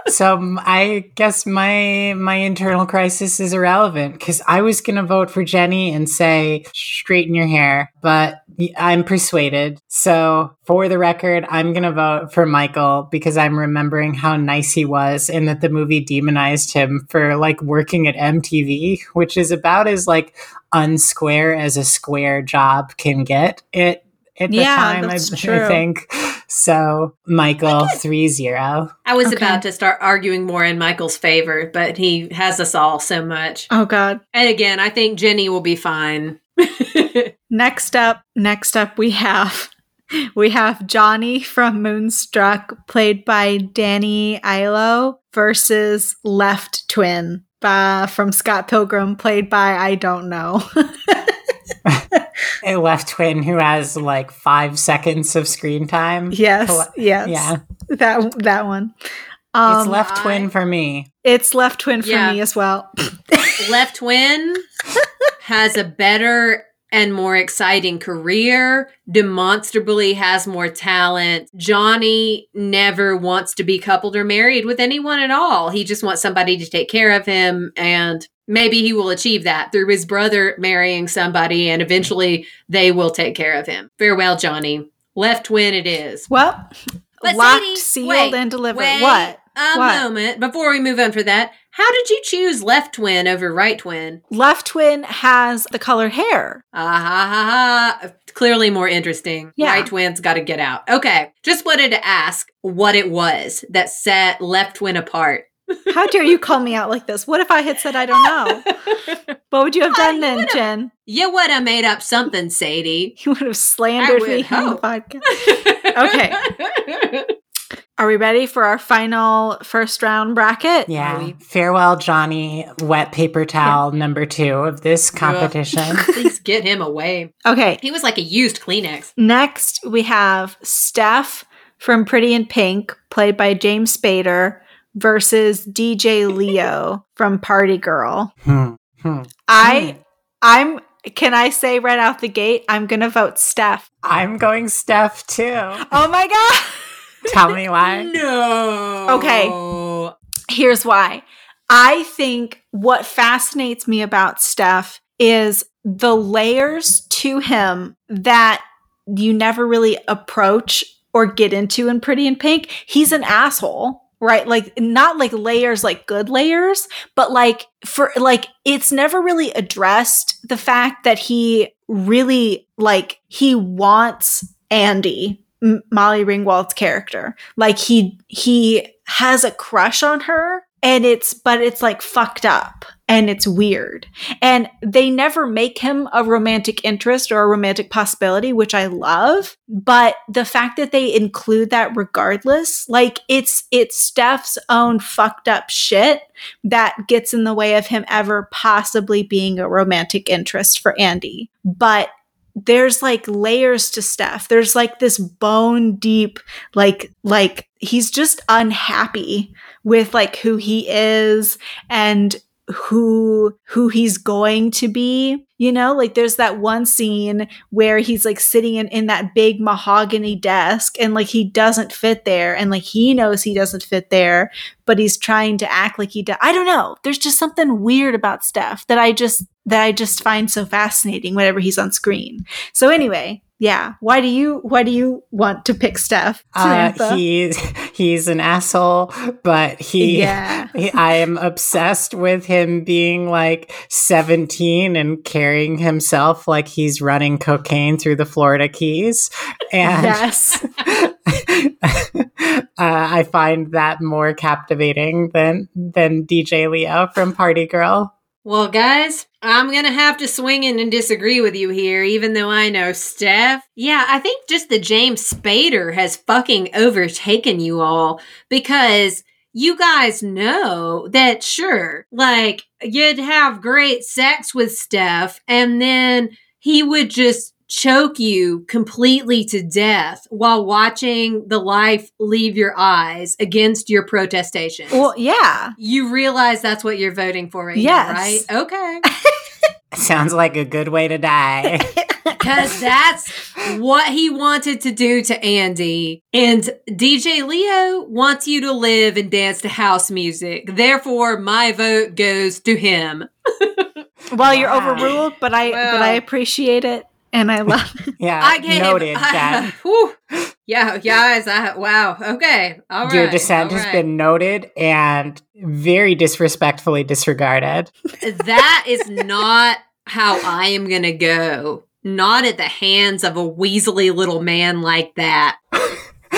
So I guess my my internal crisis is irrelevant because I was gonna vote for Jenny and say straighten your hair, but I'm persuaded. So for the record, I'm gonna vote for Michael because I'm remembering how nice he was and that the movie demonized him for like working at MTV, which is about as like unsquare as a square job can get. It at the yeah, time, I, I, think. So Michael three zero. I was okay. about to start arguing more in Michael's favor, but he has us all so much. Oh God. And again, I think Jenny will be fine. next up, next up we have we have Johnny from Moonstruck, played by Danny Aiello, versus Left Twin uh, from Scott Pilgrim, played by I don't know. a left twin who has like five seconds of screen time. Yes, yes, yeah, that that one. Um, it's left twin for me. It's left twin for yeah. me as well. left twin has a better and more exciting career, demonstrably has more talent. Johnny never wants to be coupled or married with anyone at all. He just wants somebody to take care of him and maybe he will achieve that through his brother marrying somebody and eventually they will take care of him. Farewell, Johnny. Left twin it is. Well, but locked, Sadie, sealed, wait, and delivered. Wait what? A what? moment before we move on for that. How did you choose left twin over right twin? Left twin has the color hair. Ah ha ha ha. Clearly more interesting. Yeah. Right twin's got to get out. Okay. Just wanted to ask what it was that set left twin apart. How dare you call me out like this? What if I had said I don't know? what would you have done then, Jen? You would have made up something, Sadie. You would have slandered would me hope. on the podcast. okay. Are we ready for our final first round bracket? Yeah. we- Farewell, Johnny, wet paper towel number two of this competition. Please get him away. Okay. He was like a used Kleenex. Next, we have Steff from Pretty in Pink, played by James Spader, versus DJ Leo from Party Girl. Hmm, hmm. I, I'm. Can I say right out the gate? I'm gonna vote Steff. I'm going Steff too. Oh my god! Tell me why. No. Okay. Here's why. I think what fascinates me about Steff is the layers to him that you never really approach or get into in Pretty in Pink. He's an asshole. Right? Like not like layers like good layers, but like for like it's never really addressed the fact that he really like he wants Andy M- Molly Ringwald's character. Like he he has a crush on her and it's but it's like fucked up and it's weird. And they never make him a romantic interest or a romantic possibility, which I love, but the fact that they include that regardless, like it's it's Steff's own fucked up shit that gets in the way of him ever possibly being a romantic interest for Andy. But there's like layers to Steff. There's like this bone deep, like, like he's just unhappy with like who he is and who who he's going to be you know? Like there's that one scene where he's like sitting in, in that big mahogany desk and like he doesn't fit there and like he knows he doesn't fit there but he's trying to act like he does i don't know. There's just something weird about steff that i just that i just find so fascinating whenever he's on screen. So anyway yeah why do you why do you want to pick steff Uh, Samantha? he's he's an asshole, but he, yeah he- I am obsessed with him being like 17 and carrying himself like he's running cocaine through the Florida Keys. And yes uh, I find that more captivating than than DJ Leo from Party Girl. Well, guys, I'm going to have to swing in and disagree with you here, even though I know Steff. Yeah, I think just the James Spader has fucking overtaken you all because you guys know that, sure, like, you'd have great sex with Steff, and then he would just choke you completely to death while watching the life leave your eyes against your protestations. well yeah You realize that's what you're voting for right Yes. now, right? Okay. Sounds like a good way to die. Because that's what he wanted to do to Andy. And DJ Leo wants you to live and dance to house music. Therefore, my vote goes to him. Well, you're overruled, but I but I appreciate it and I love yeah, I get noted, it. Jen. Whew. Yeah, guys. I, wow. Okay. All right. Your dissent all has right. been noted and very disrespectfully disregarded. That is not how I am going to go. Not at the hands of a weaselly little man like that.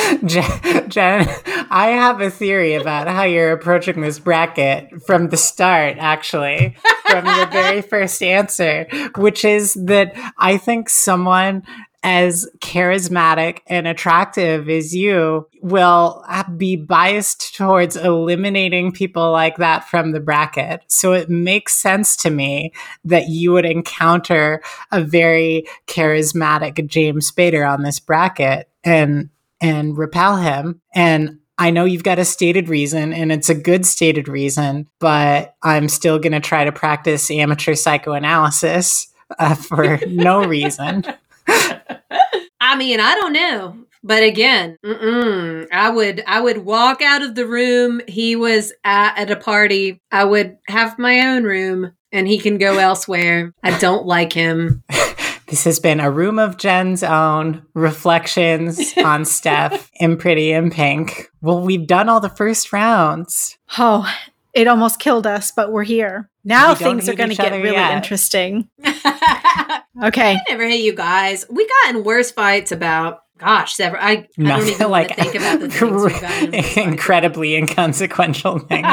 Jen, Jen, I have a theory about how you're approaching this bracket from the start, actually, from your very first answer, which is that I think someone as charismatic and attractive as you will be biased towards eliminating people like that from the bracket. So it makes sense to me that you would encounter a very charismatic James Spader on this bracket and and repel him. And I know you've got a stated reason, and it's a good stated reason, but I'm still going to try to practice amateur psychoanalysis uh, for no reason. I mean, I don't know. But again, mm-mm, I would I would walk out of the room he was at at a party. I would have my own room and he can go elsewhere. I don't like him. This has been a room of Jen's own reflections on Steff in Pretty in Pink. Well, we've done all the first rounds. Oh, it almost killed us, but we're here. Now We things are going to get really yet. interesting. I Okay. never hate you guys. We got in worse fights about gosh, several. I, I don't even like think about the things we've in worse fights incredibly inconsequential things.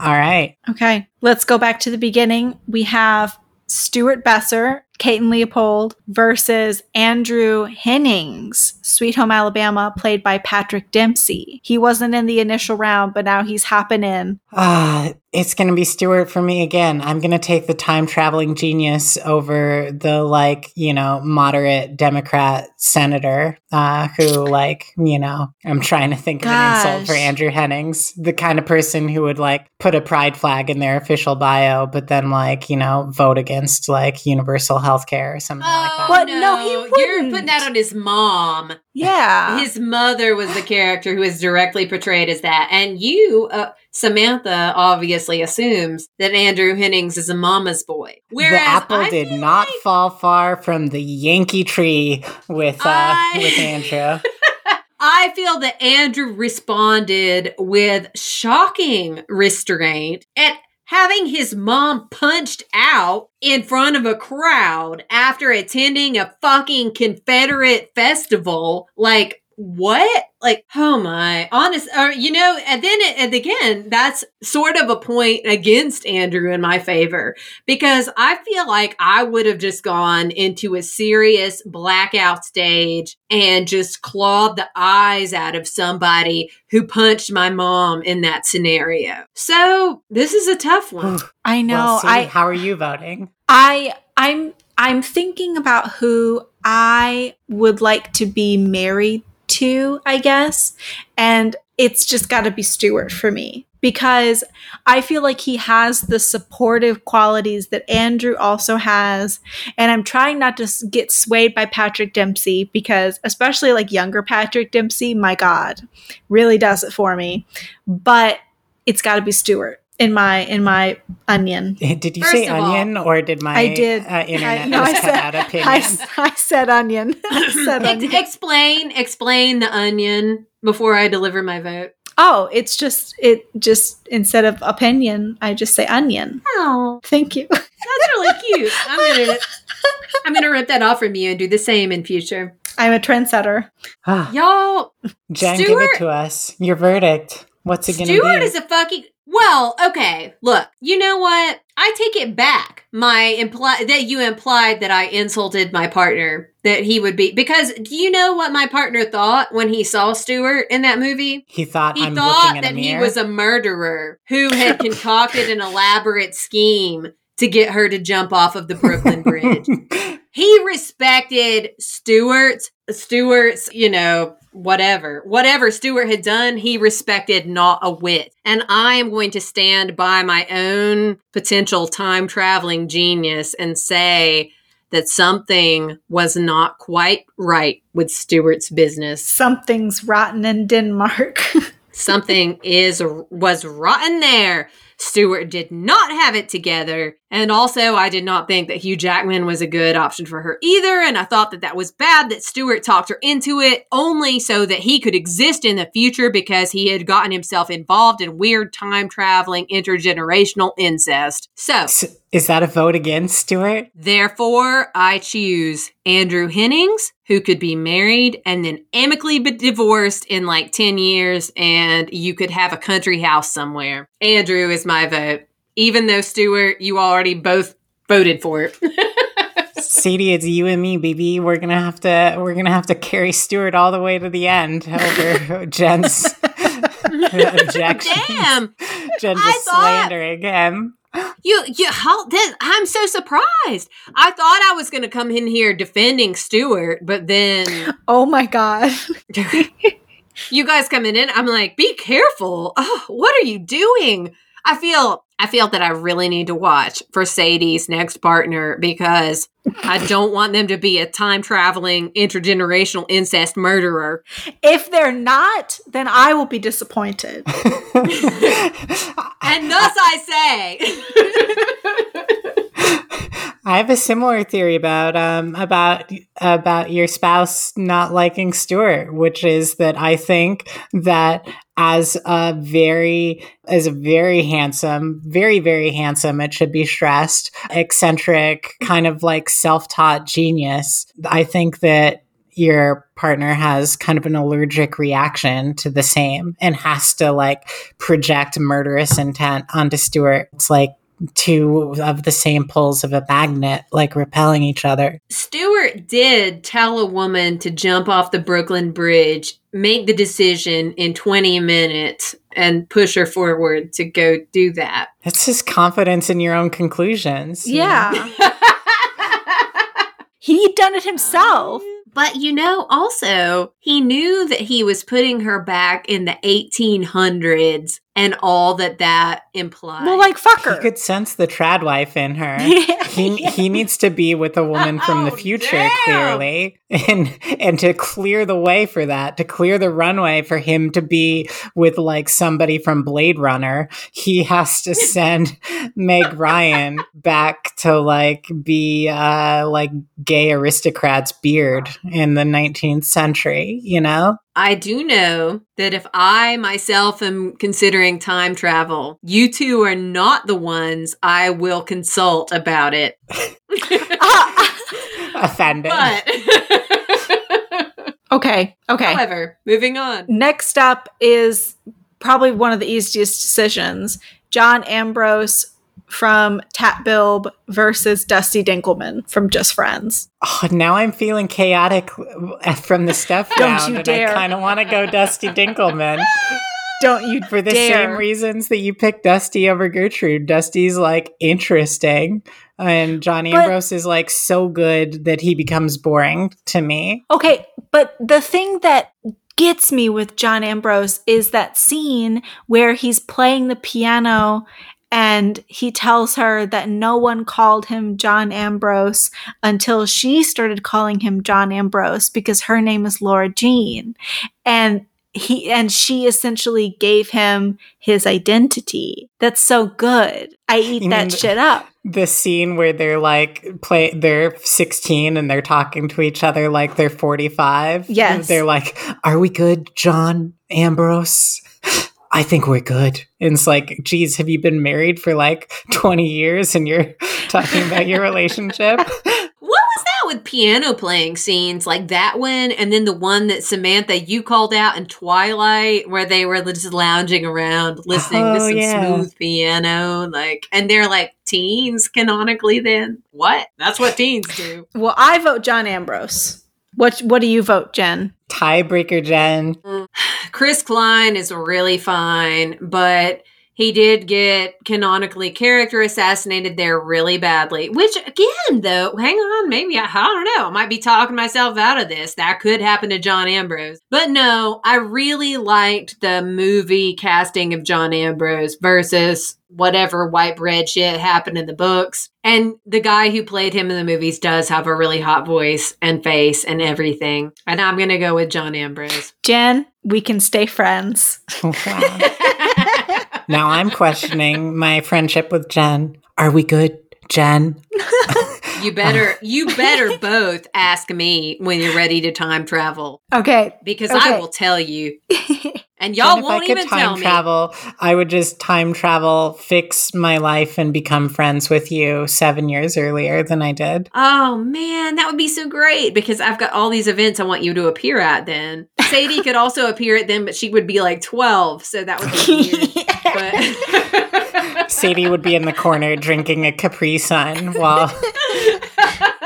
all right. Okay. Let's go back to the beginning. We have Stuart Besser and Leopold versus Andrew Hennings, Sweet Home Alabama, played by Patrick Dempsey. He wasn't in the initial round, but now he's happening. Ah, uh, it's going to be Stuart for me again. I'm going to take the time traveling genius over the like, you know, moderate Democrat senator uh, who, like, you know, I'm trying to think Gosh. of an insult for Andrew Hennings, the kind of person who would like put a pride flag in their official bio, but then like, you know, vote against like universal health care or something oh, like that. But no, no he wouldn't. You're putting that on his mom. Yeah. His mother was the character who is directly portrayed as that. And you, uh, Samantha obviously assumes that Andrew Hennings is a mama's boy. Whereas the apple I did not like, fall far from the Yankee tree with uh, I, with Andrew. I feel that Andrew responded with shocking restraint at having his mom punched out in front of a crowd after attending a fucking Confederate festival. Like, what? Like, oh my, honest, or, you know, and then, and again, that's sort of a point against Andrew in my favor because I feel like I would have just gone into a serious blackout stage and just clawed the eyes out of somebody who punched my mom in that scenario. So this is a tough one. I know. Well, I, how are you voting? I, I'm, I'm thinking about who I would like to be married to, I guess. And it's just got to be Stuart for me because I feel like he has the supportive qualities that Andrew also has. And I'm trying not to get swayed by Patrick Dempsey because, especially like younger Patrick Dempsey, my God, really does it for me. But it's got to be Stuart in my in my onion. Did you First say onion all, or did my I did uh, internet I, no, I said, opinion? I, I, said onion. said onion. explain explain the onion before I deliver my vote. Oh, it's just it just instead of opinion, I just say onion. Oh, thank you. That's really cute. I'm gonna I'm gonna rip that off from you and do the same in future. I'm a trendsetter. Y'all, Jen, Stuart, give it to us. Your verdict. What's it gonna Stuart be? Stuart is a fucking well, okay. Look, you know what? I take it back. My imply that you implied that I insulted my partner that he would be because do you know what my partner thought when he saw Stuart in that movie? He thought he I'm thought that he was a murderer who had concocted an elaborate scheme to get her to jump off of the Brooklyn Bridge. he respected Stuart's Stuart's, you know, whatever. Whatever Stuart had done, he respected not a whit. And I am going to stand by my own potential time traveling genius and say that something was not quite right with Stuart's business. Something's rotten in Denmark. something is was rotten there. Stuart did not have it together. And also, I did not think that Hugh Jackman was a good option for her either. And I thought that that was bad that Stuart talked her into it only so that he could exist in the future because he had gotten himself involved in weird time traveling intergenerational incest. So, is that a vote against Stuart? Therefore, I choose Andrew Hennings, who could be married and then amicably be divorced in like 10 years, and you could have a country house somewhere. Andrew is my vote even though Stuart, you already both voted for it. Sadie, it's you and me, baby. We're gonna have to we're gonna have to carry Stuart all the way to the end over Jen's objection. Damn, Jen just thought, slandering him. You, you, how, this, I'm so surprised. I thought I was to come in here defending Stuart, but then, oh my god, you guys coming in, I'm like, be careful. Oh, what are you doing? I feel I feel that I really need to watch for Sadie's next partner because I don't want them to be a time traveling intergenerational incest murderer. If they're not, then I will be disappointed. and thus I say I have a similar theory about um about about your spouse not liking Stuart, which is that I think that as a very as a very handsome, very very handsome, it should be stressed, eccentric, kind of like self-taught genius. I think that your partner has kind of an allergic reaction to the same and has to like project murderous intent onto Stuart. It's like two of the same poles of a magnet, like repelling each other. Stuart did tell a woman to jump off the Brooklyn Bridge, make the decision in 20 minutes, and push her forward to go do that. That's just confidence in your own conclusions. you? Yeah. He'd done it himself. But you know, also, he knew that he was putting her back in the 1800s and all that that implies. Well, like, fuck He her. could sense the trad wife in her. He, he needs to be with a woman from the Oh, future, damn. clearly, and and to clear the way for that, to clear the runway for him to be with like somebody from Blade Runner, he has to send Meg Ryan back to like be uh like gay aristocrat's beard in the 19th century, you know? I do know that if I myself am considering time travel, you two are not the ones I will consult about it. Offended. but, okay. Okay. however, moving on. Next up is probably one of the easiest decisions John Ambrose from Tat Bilb versus Dusty Dinkelman from Just Friends. Oh, now I'm feeling chaotic from the stuff Don't down, you and dare. I kind of want to go Dusty Dinkelman Don't you for the dare. same reasons that you picked Dusty over Gertrude. Dusty's like interesting, and John But- Ambrose is like so good that he becomes boring to me. Okay, but the thing that gets me with John Ambrose is that scene where he's playing the piano and he tells her that no one called him John Ambrose until she started calling him John Ambrose because her name is Lara Jean. And he and she essentially gave him his identity. That's so good. I eat You that the- shit up. The scene where they're like play, they're 16 and they're talking to each other like they're 45. Yes. they're like, "Are we good, John Ambrose?" I think we're good. And it's like, geez, have you been married for like 20 years and you're talking about your relationship? What was that with piano playing scenes like that one, and then the one that Samantha you called out in Twilight, where they were just lounging around listening to Oh, some yeah. smooth piano, like, and they're like teens canonically. Then what? That's what teens do. Well, I vote John Ambrose. What what do you vote, Jen? Tiebreaker, Jen. Chris Klein is really fine, but he did get canonically character assassinated there really badly. Which, again, though, hang on, maybe I, I don't know. I might be talking myself out of this. That could happen to John Ambrose. But no, I really liked the movie casting of John Ambrose versus whatever white bread shit happened in the books. And the guy who played him in the movies does have a really hot voice and face and everything. And I'm going to go with John Ambrose. Jen, we can stay friends. Wow. now I'm questioning my friendship with Jen. Are we good, Jen? You better you better both ask me when you're ready to time travel Okay. because Okay. I will tell you. And y'all if won't I could even time tell me. travel, I would just time travel, fix my life, and become friends with you seven years earlier than I did. Oh man, that would be so great because I've got all these events I want you to appear at then. Sadie could also appear at them, but she would be like 12, so that would be weird. But Sadie would be in the corner drinking a Capri Sun while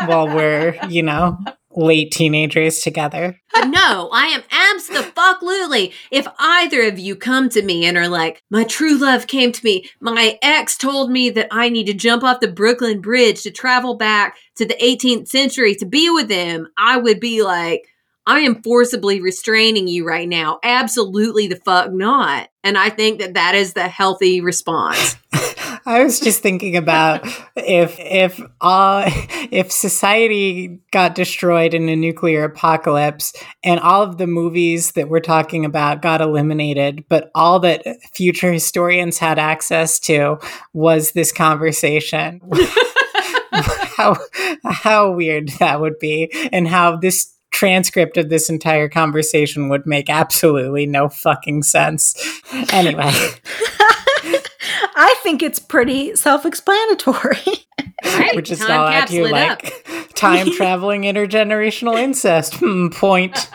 while we're, you know, late teenagers together. No, I am absolutely. If either of you come to me and are like, my true love came to me, my ex told me that I need to jump off the Brooklyn Bridge to travel back to the 18th century to be with him, I would be like, I am forcibly restraining you right now. Absolutely the fuck not. And I think that that is the healthy response. I was just thinking about if if all if society got destroyed in a nuclear apocalypse and all of the movies that we're talking about got eliminated, but all that future historians had access to was this conversation. how how weird that would be and how this transcript of this entire conversation would make absolutely no fucking sense. Anyway, I think it's pretty self-explanatory. Right? we're just Time all out capsule here it up. like time traveling intergenerational incest. Hmm, point.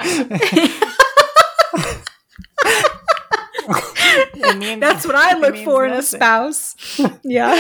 That's what I look means for in a spouse. Yeah.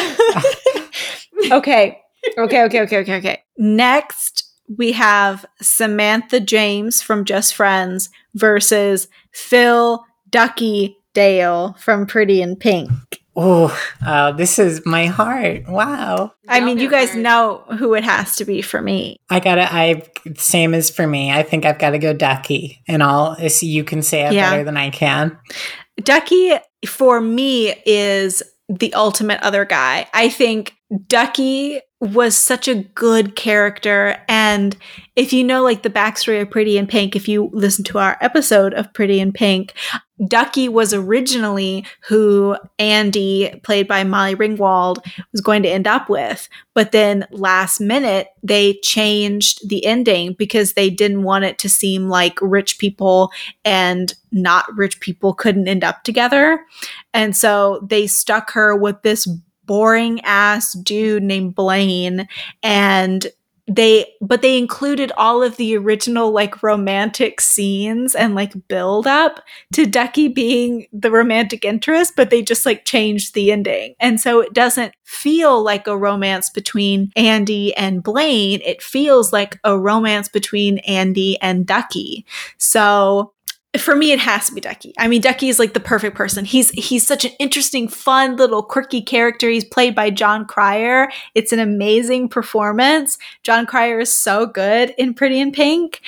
okay. Okay, okay, okay, okay, okay. Next, we have Samantha James from Just Friends versus Phil Ducky Dale from Pretty in Pink. Oh, uh, this is my heart. Wow. I mean, you guys know. know who it has to be for me. I gotta. I same as for me. I think I've got to go Ducky, and all. So you can say it Yeah. better than I can. Ducky, for me, is the ultimate other guy. I think Ducky was such a good character. And if you know, like, the backstory of Pretty in Pink, if you listen to our episode of Pretty in Pink, Ducky was originally who Andy, played by Molly Ringwald, was going to end up with. But then last minute, they changed the ending because they didn't want it to seem like rich people and not rich people couldn't end up together. And so they stuck her with this boring ass dude named Blaine and they but they included all of the original like romantic scenes and like build up to Ducky being the romantic interest but they just like changed the ending. And so it doesn't feel like a romance between Andy and Blaine. It feels like a romance between Andy and Ducky. So for me it has to be ducky. I mean ducky is like the perfect person. He's he's such an interesting fun little quirky character. He's played by Jon Cryer. It's an amazing performance. Jon Cryer is so good in pretty in pink.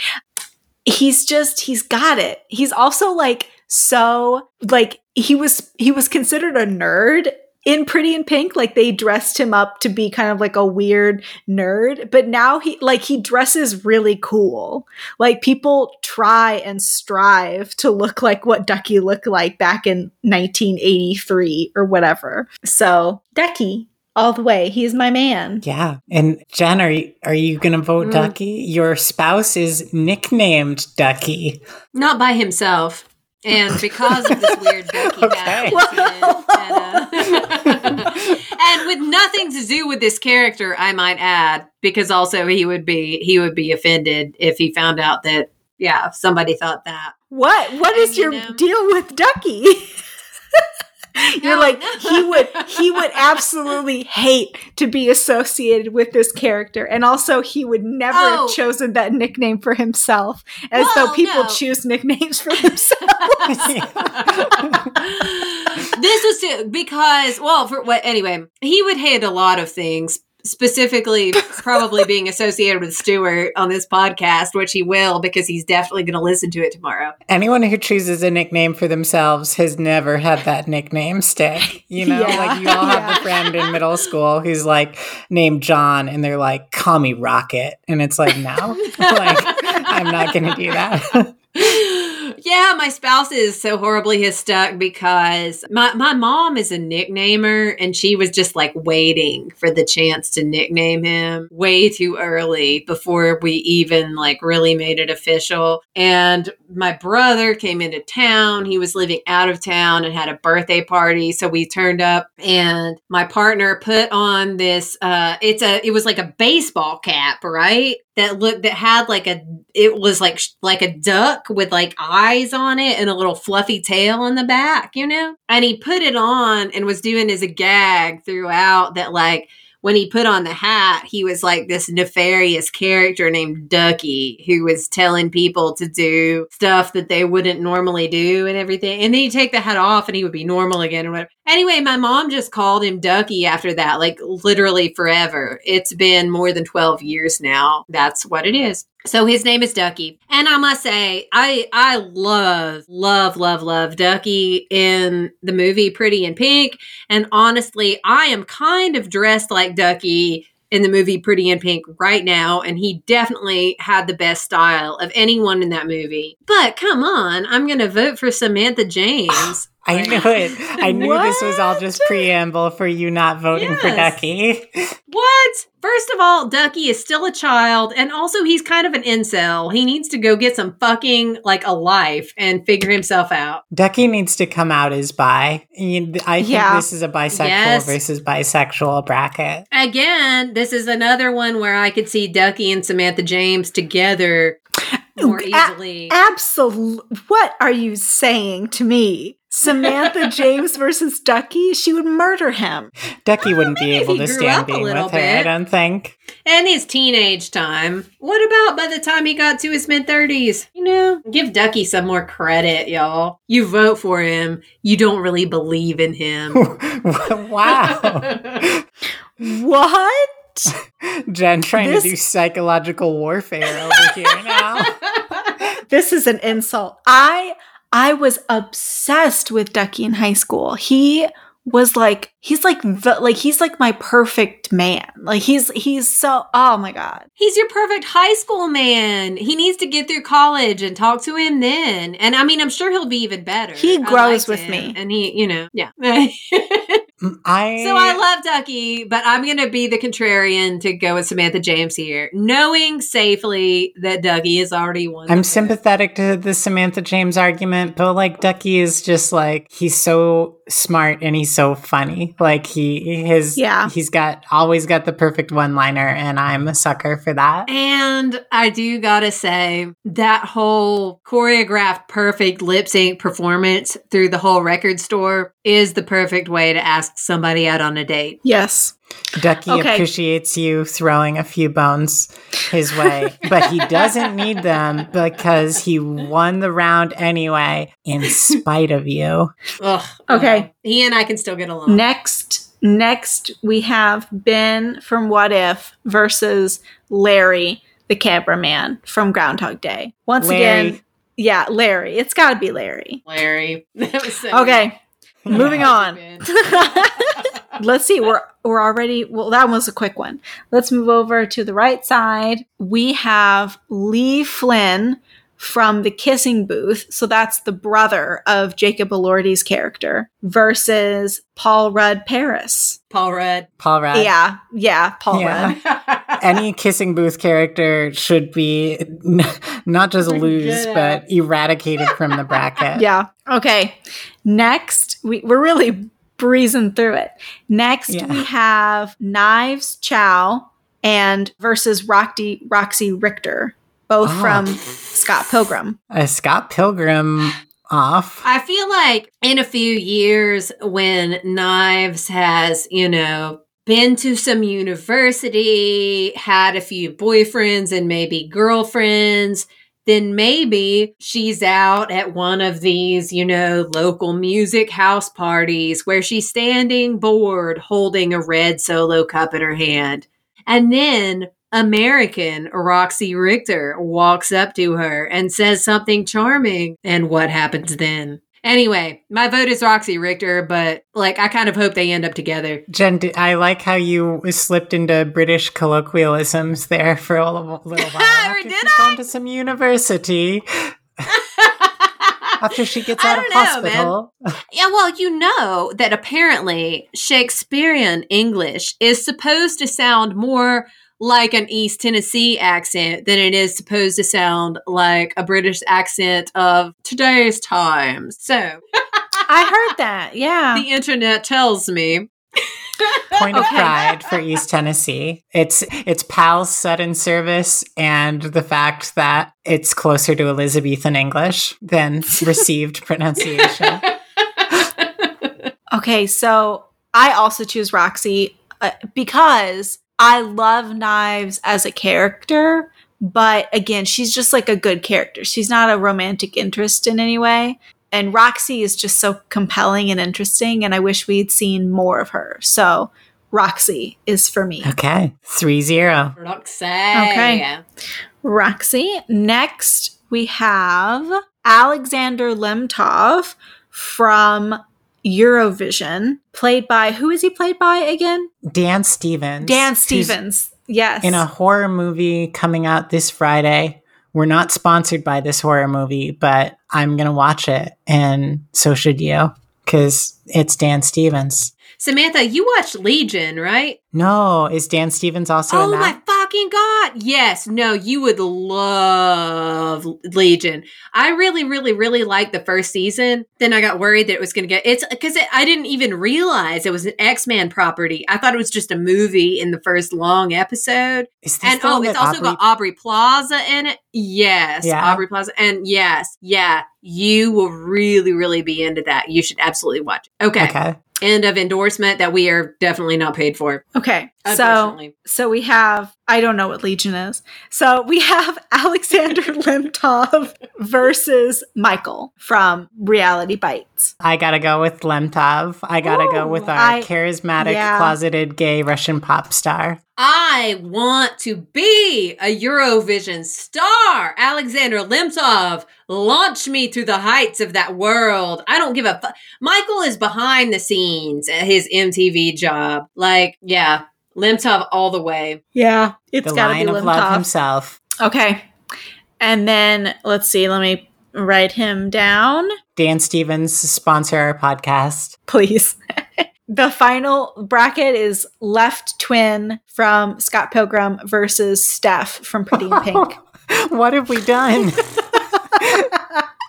He's just he's got it. He's also like so like he was he was considered a nerd in Pretty in Pink, like they dressed him up to be kind of like a weird nerd, but now he like he dresses really cool. Like people try and strive to look like what Ducky looked like back in 1983 or whatever. So, Ducky all the way. He's my man. Yeah. And Jen, are you, are you going to vote Mm. Ducky? Your spouse is nicknamed Ducky. Not by himself. And because of this weird Ducky Okay. hat incident, and, uh, and with nothing to do with this character, I might add, because also he would be he would be offended if he found out that yeah somebody thought that. What what And, is you your know- deal with Ducky? You're No, like no. he would he would absolutely hate to be associated with this character and also he would never Oh. have chosen that nickname for himself as Well, though people no. choose nicknames for themselves. this is because well for what anyway he would hate a lot of things specifically probably being associated with Stuart on this podcast which he will because he's definitely going to listen to it tomorrow Anyone who chooses a nickname for themselves has never had that nickname stick. You know, Yeah. like you all have a friend in middle school who's like named John and they're like, call me Rocket. And it's like, no, like, I'm not going to do that. yeah, my spouse is so horribly his stuck because my, my mom is a nicknamer and she was just like waiting for the chance to nickname him way too early before we even like really made it official. And my brother came into town. He was living out of town and had a birthday party. So we turned up and my partner put on this uh it's a it was like a baseball cap, right? That looked that had like a it was like like a duck with like eyes on it and a little fluffy tail on the back, you know? And he put it on and was doing as a gag throughout that like when he put on the hat, he was like this nefarious character named Ducky who was telling people to do stuff that they wouldn't normally do and everything. And then he'd take the hat off and he would be normal again or whatever. Anyway, my mom just called him Ducky after that, like literally forever. It's been more than 12 years now. That's what it is. So his name is Ducky. And I must say, I I love, love, love, love Ducky in the movie Pretty in Pink. And honestly, I am kind of dressed like Ducky in the movie Pretty in Pink right now, and he definitely had the best style of anyone in that movie. But come on, I'm gonna vote for Samantha James. I knew it. I knew this was all just preamble for you not voting for Ducky. What? First of all, Ducky is still a child, and also he's kind of an incel. He needs to go get some fucking like a life and figure himself out. Ducky needs to come out as bi. I think Yeah. this is a bisexual Yes. versus bisexual bracket. Again, this is another one where I could see Ducky and Samantha James together more A- easily. Absolute. What are you saying to me? Samantha James versus Ducky, she would murder him. Ducky wouldn't be able to stand being with little her, I don't think. And his teenage time. What about by the time he got to his mid 30s? You know, give Ducky some more credit, y'all. You vote for him, you don't really believe in him. wow. What? Jen trying This- to do psychological warfare over here now. This is an insult. I I was obsessed with Ducky in high school. He was like he's like the like he's like my perfect man. Like he's he's so oh my god. He's your perfect high school man. He needs to get through college and talk to him then. And I mean, I'm sure he'll be even better. He grows with him, me. And he, you know, yeah. I So I love Ducky, but I'm going to be the contrarian to go with Samantha James here, knowing safely that Ducky has already won. I'm sympathetic to the Samantha James argument, but like Ducky is just like he's so smart and he's so funny. Like he his Yeah. he's got always got the perfect one liner, and I'm a sucker for that. And I do gotta say, that whole choreographed perfect lip sync performance through the whole record store is the perfect way to ask somebody out on a date. Yes. Ducky Okay. appreciates you throwing a few bones his way, but he doesn't need them because he won the round anyway, in spite of you. Ugh. Okay. uh, he and I can still get along. Next next we have Ben from What If versus Larry, the cameraman from Groundhog Day. Once Larry. again, yeah, Larry. It's got to be Larry. Larry. That was so Okay. Moving on. Let's see. We're we're already well. That was a quick one. Let's move over to the right side. We have Lee Flynn from the Kissing Booth. So that's the brother of Jacob Elordi's character versus Paul Rudd Paris. Paul Rudd. Paul Rudd. Yeah, yeah, Paul Yeah. Rudd. Any kissing booth character should be n- not just Forget lose, it. but eradicated from the bracket. Yeah. Okay. Next, we, we're really breezing through it. Next, Yeah. we have Knives Chow and versus Roxy Roxy Richter, both Oh. from Scott Pilgrim. Uh, Scott Pilgrim off. I feel like in a few years, when Knives has, you know, been to some university, had a few boyfriends and maybe girlfriends, then maybe she's out at one of these, you know, local music house parties where she's standing bored holding a red solo cup in her hand. And then American Roxy Richter walks up to her and says something charming. And what happens then? Anyway, my vote is Roxy Richter, but like I kind of hope they end up together. Jen, I like how you slipped into British colloquialisms there for a little, little while. Or did she's gone to some university. After she gets out of know, man. hospital. Yeah, well, you know that apparently Shakespearean English is supposed to sound more like an East Tennessee accent than it is supposed to sound like a British accent of today's times. So I heard that. Yeah. the internet tells me. Point of pride for East Tennessee. It's it's Pal's sudden service and the fact that it's closer to Elizabethan English than received pronunciation. Okay, so I also choose Roxy uh, because I love Knives as a character, but again, she's just like a good character. She's not a romantic interest in any way. And Roxy is just so compelling and interesting, and I wish we'd seen more of her. So Roxy is for me. Okay. Three zero. Roxy. Okay. Roxy. Next, we have Alexander Lemtov from Eurovision, played by who is he played by again? Dan Stevens. Dan Stevens. Yes. In a horror movie coming out this Friday. We're not sponsored by this horror movie, but I'm going to watch it. And so should you, because it's Dan Stevens. Samantha, you watched Legion, right? No, is Dan Stevens also oh in my that? fucking god! Yes, no, you would love Legion. I really, really, really liked the first season. Then I got worried that it was going to get it's because it, I didn't even realize it was an X Men property. I thought it was just a movie in the first long episode. Is this And oh, it's also Aubrey- got Aubrey Plaza in it. Yes, Yeah. Aubrey Plaza, and yes, yeah, you will really, really be into that. You should absolutely watch. It. Okay. Okay. End of endorsement that we are definitely not paid for. Okay. So so we have I don't know what Legion is. So we have Alexander Lemtov versus Michael from Reality Bites. I gotta go with Lemtov. I gotta go with our I- charismatic, yeah. closeted gay Russian pop star. I want to be a Eurovision star. Alexander Lemtov, launch me to the heights of that world. I don't give a fuck. Michael is behind the scenes at his MTV job. Like, yeah, Lemtov all the way. Yeah, it's the got to be Lion of Love himself. Okay. And then let's see, let me write him down, Dan Stevens, sponsor our podcast. please. the final bracket is Left Twin from Scott Pilgrim versus Steff from Pretty in Pink. what have we done?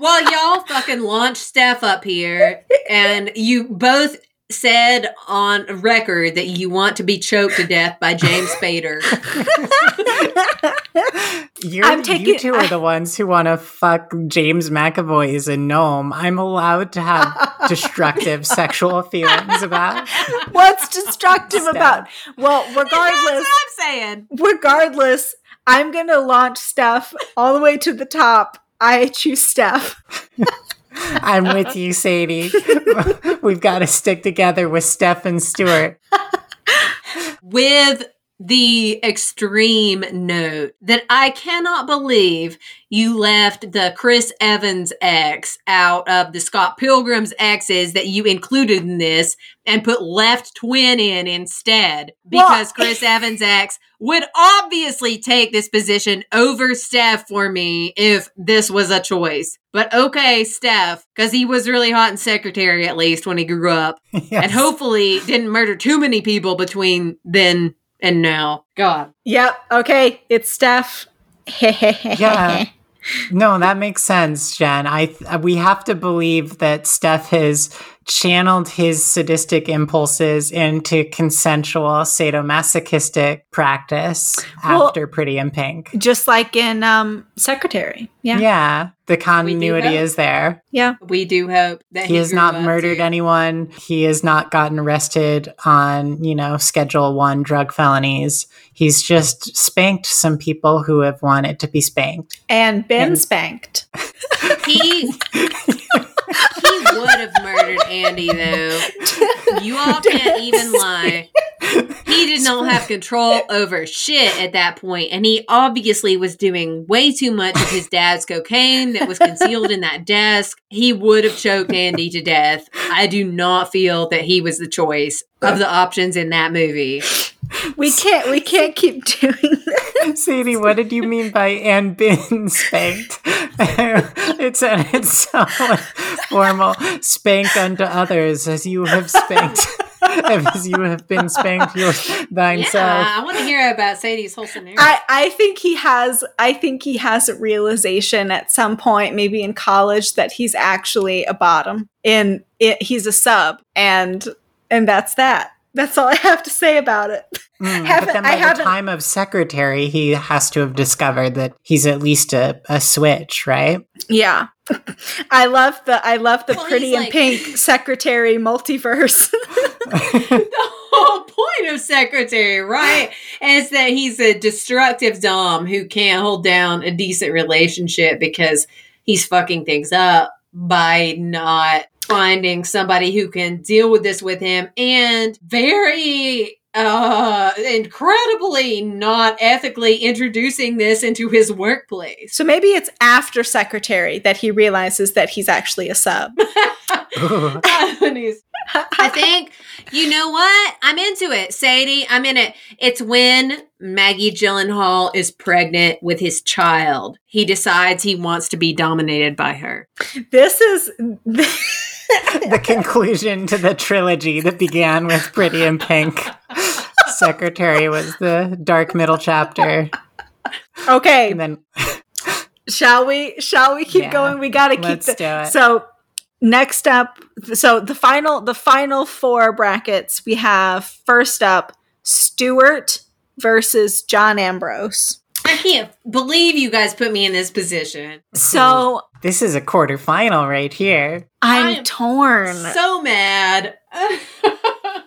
Well, y'all fucking launched Steff up here, and you both said on record that you want to be choked to death by James Spader. You're, I'm you taking- two are the ones who want to fuck James McAvoy as a gnome. I'm allowed to have destructive sexual feelings about. What's destructive Steff. about? Well, That's regardless, what I'm saying. regardless, I'm going to launch Steff all the way to the top. I choose Steff. I'm with you, Sadie. We've got to stick together with Steff and Stuart. with the extreme note that I cannot believe you left the Chris Evans X out of the Scott Pilgrim's X's that you included in this and put left twin in instead. Well- because Chris Evans X would obviously take this position over Steff for me if this was a choice. But okay, Steff, because he was really hot in secretary at least when he grew up. And hopefully didn't murder too many people between then and now. God. Yep. Okay. It's Steff. Yeah. No, that makes sense, Jen. I we have to believe that Steff has channeled his sadistic impulses into consensual sadomasochistic practice Well- after Pretty in Pink. Just like in um Secretary. Yeah. Yeah, the continuity is there. Yeah. We do hope that He has not murdered to- anyone. He has not gotten arrested on, you know, Schedule 1 drug felonies. He's just spanked some people who have wanted to be spanked. And been And- spanked. He he would have murdered Andy though. You all can't even lie. He did not have control over shit at that point, and he obviously was doing way too much of his dad's cocaine that was concealed in that desk. He would have choked Andy to death. I do not feel that he was the choice of the options in that movie. We can't we can't keep doing this. Sadie, what did you mean by and been spanked? It's an it's so formal. Spank unto others as you have spanked, as you have been spanked your thine Yeah, self. I want to hear about Sadie's whole scenario. I, I think he has I think he has a realization at some point, maybe in college, that he's actually a bottom. In it, he's a sub, and and that's that. That's all I have to say about it. Mm, but then I by the time of secretary, he has to have discovered that he's at least a, a switch, right? Yeah. I love the I love the Well, pretty and like- pink secretary multiverse. the whole point of secretary, right, is that he's a destructive dom who can't hold down a decent relationship because he's fucking things up by not finding somebody who can deal with this with him and very uh incredibly not ethically introducing this into his workplace. so maybe it's after secretary that he realizes that he's actually a sub. Ooh. And he's- I think you know what? I'm into it, Sadie. I'm in it. It's when Maggie Gyllenhaal is pregnant with his child. He decides he wants to be dominated by her. this is the conclusion to the trilogy that began with Pretty in Pink. Secretary was the dark middle chapter. okay. And then Shall we? Shall we keep Yeah, going? We got to keep the, do it. So next up, so the final the final four brackets we have first up Stuart versus John Ambrose. I can't believe you guys put me in this position. So This is a quarterfinal right here. I'm I am torn. So mad.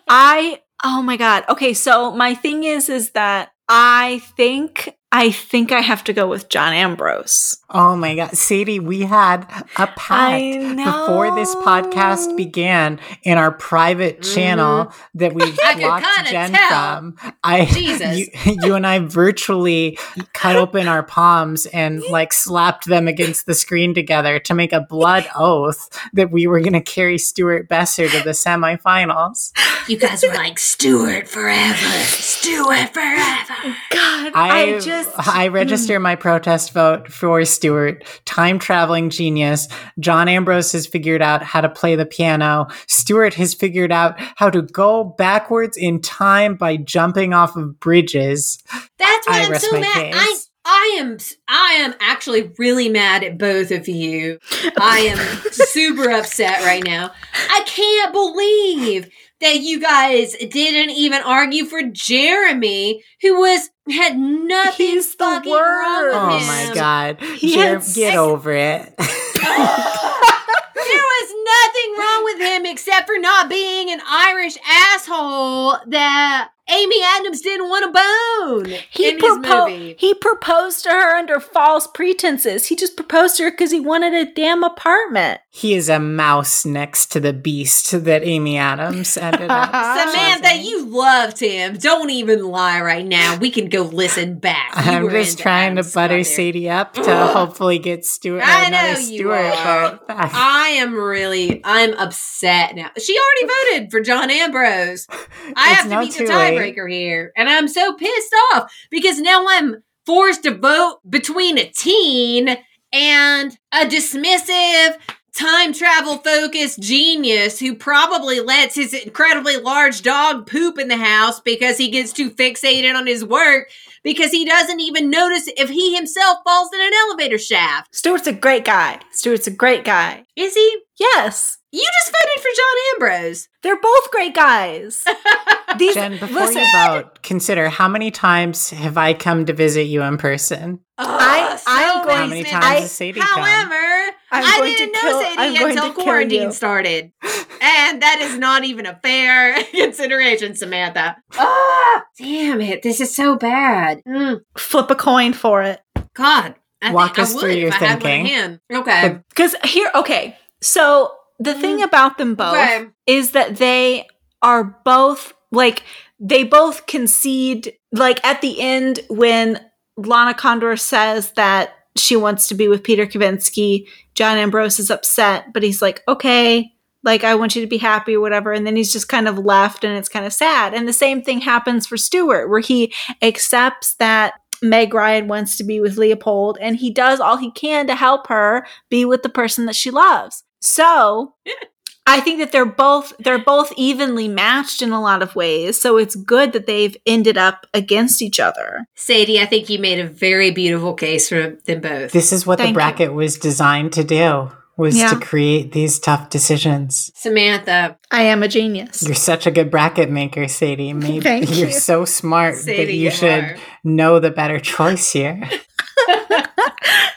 I oh my god. Okay, so my thing is is that I think I think I have to go with John Ambrose. Oh my God. Sadie, we had a pact before this podcast began in our private channel mm-hmm. that we blocked Jen tell. from. I, Jesus. You, you and I virtually cut open our palms and like slapped them against the screen together to make a blood oath that we were going to carry Stuart Besser to the semifinals. you guys were like, Stuart forever. Stuart forever. God, I, I, just I register mm. my protest vote for Stuart, time traveling genius. John Ambrose has figured out how to play the piano. Stewart has figured out how to go backwards in time by jumping off of bridges. That's why I I'm so mad. case. I I am I am actually really mad at both of you. I am super upset right now. I can't believe that you guys didn't even argue for Jeremy, who was had nothing He's the fucking wrong with Oh my god. He Jer- had get sex- over it. There was nothing wrong with him except for not being an Irish asshole that Amy Adams didn't want a bone he in his proposed. movie. He proposed to her under false pretenses. He just proposed to her because he wanted a damn apartment. he is a mouse next to the beast that Amy Adams ended up. Samantha, choosing. you loved him. Don't even lie right now. We can go listen back. You I'm just trying Adam to butter Scott. Sadie up to Ugh. hopefully get Stuart I another know you Stuart are. I am really, I'm upset now. She already voted for John Ambrose. I It's have to not be the too late. Tiebreaker here. And I'm so pissed off because now I'm forced to vote between a teen and a dismissive, time travel focused genius who probably lets his incredibly large dog poop in the house because he gets too fixated on his work because he doesn't even notice if he himself falls in an elevator shaft. Stuart's a great guy. Stuart's a great guy. Is he? Yes, You just voted for John Ambrose. they're both great guys. These Jen, before listen, you vote, consider how many times have I come to visit you in person? I- I'm going- How many many times I- has Sadie come? However, I'm I going to didn't know kill- Sadie I'm until to quarantine you. started. and that is not even a fair consideration, Samantha. Ah, damn it. This is so bad. Mm, flip a coin for it. God. I Walk think us I would through if your I had thinking. Okay. Because here, okay. So the thing about them both Mm. Okay. is that they are both like they both concede. Like at the end, when Lana Condor says that she wants to be with Peter Kavinsky, John Ambrose is upset, but he's like, okay. Like, I want you to be happy or whatever. And then he's just kind of left and it's kind of sad. And the same thing happens for Stewart, where he accepts that Meg Ryan wants to be with Leopold and he does all he can to help her be with the person that she loves. So I think that they're both they're both evenly matched in a lot of ways. So it's good that they've ended up against each other. Sadie, I think you made a very beautiful case for them both. This is what Thank the you. bracket was designed to do. Was Yeah. to create these tough decisions. Samantha, I am a genius. You're such a good bracket maker, Sadie. Maybe Thank you're you. so smart that Sadie, you you should are. know the better choice here.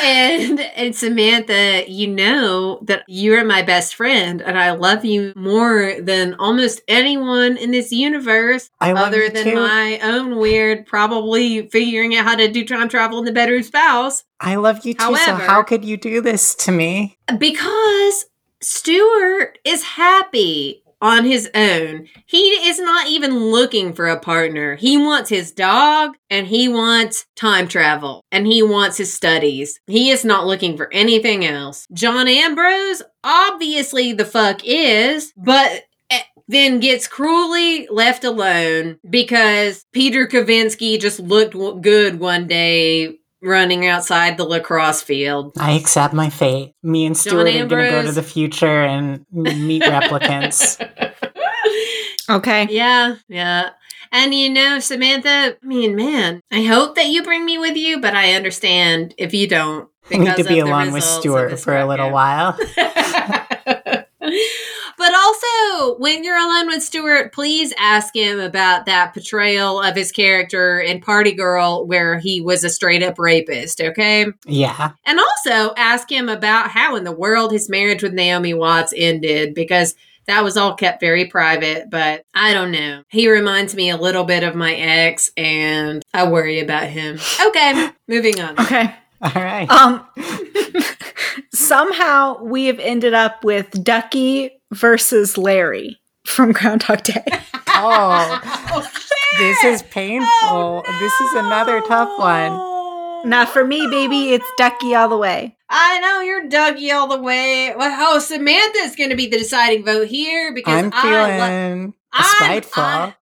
and and Samantha, you know that you're my best friend, and I love you more than almost anyone in this universe, I love other than too. my own weird, probably figuring out how to do time travel in the bedroom spouse. I love you too. so how could you do this to me? Because Stuart is happy on his own. He is not even looking for a partner. He wants his dog and he wants time travel and he wants his studies. He is not looking for anything else. John Ambrose, obviously the fuck is, but eh, then gets cruelly left alone because Peter Kavinsky just looked good one day running outside the lacrosse field. I accept my fate. Me and Stuart are going to go to the future and meet replicants. Okay. Yeah, yeah. And you know, Samantha, I mean, man, I hope that you bring me with you, but I understand if you don't. I need to be of the alone with Stuart for a little while. but also, when you're alone with Stuart, please ask him about that portrayal of his character in Party Girl where he was a straight up rapist, okay? Yeah. And also ask him about how in the world his marriage with Naomi Watts ended because that was all kept very private, but I don't know. He reminds me a little bit of my ex and I worry about him. Okay, moving on. Okay. All right. Um somehow we have ended up with Ducky versus Larry from Groundhog Day. oh, oh this is painful. Oh, This is another tough one. Not for me, baby. It's Ducky all the way. I know you're Ducky all the way. Well, oh, Samantha's going to be the deciding vote here because I'm I lo- feeling I'm- spiteful.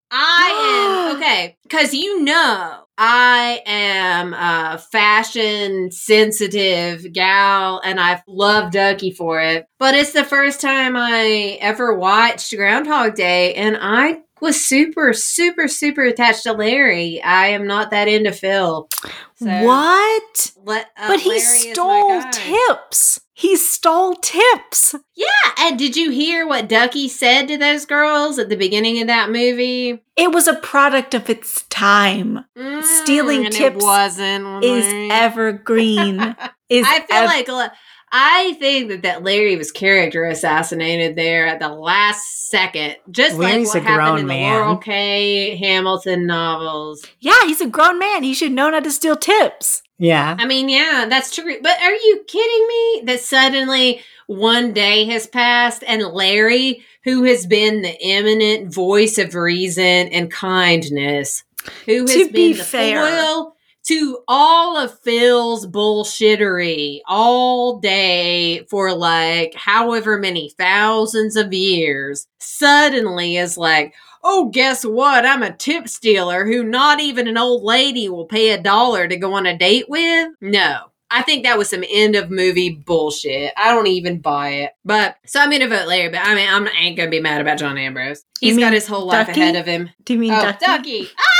I, I am okay because you know I am a fashion sensitive gal, and I love Ducky for it. But it's the first time I ever watched Groundhog Day, and I was super, super, super attached to Larry. I am not that into Phil. So, what? le- uh, but he Larry stole tips. He stole tips. Yeah, and did you hear what Ducky said to those girls at the beginning of that movie? It was a product of its time. Stealing Mm, and tips it wasn't Is Larry. evergreen. Is I feel ev- like I think that that Larry was character assassinated there at the last second, just Larry's like a what happened grown in man. the Laurel K. Hamilton novels. yeah, he's a grown man. He should know how to steal tips. Yeah. I mean, yeah, that's true. But are you kidding me? That suddenly one day has passed and Larry, who has been the eminent voice of reason and kindness, who has To been be the fair. foil to all of Phil's bullshittery all day for like however many thousands of years, suddenly is like, oh, guess what? I'm a tip stealer who not even an old lady will pay a dollar to go on a date with. No. I think that was some end of movie bullshit. I don't even buy it. But so I'm gonna vote Larry, but I mean I'm ain't gonna be mad about John Ambrose. He's got his whole life Ducky? ahead of him. Do you mean oh, Ducky? Ducky. Shit!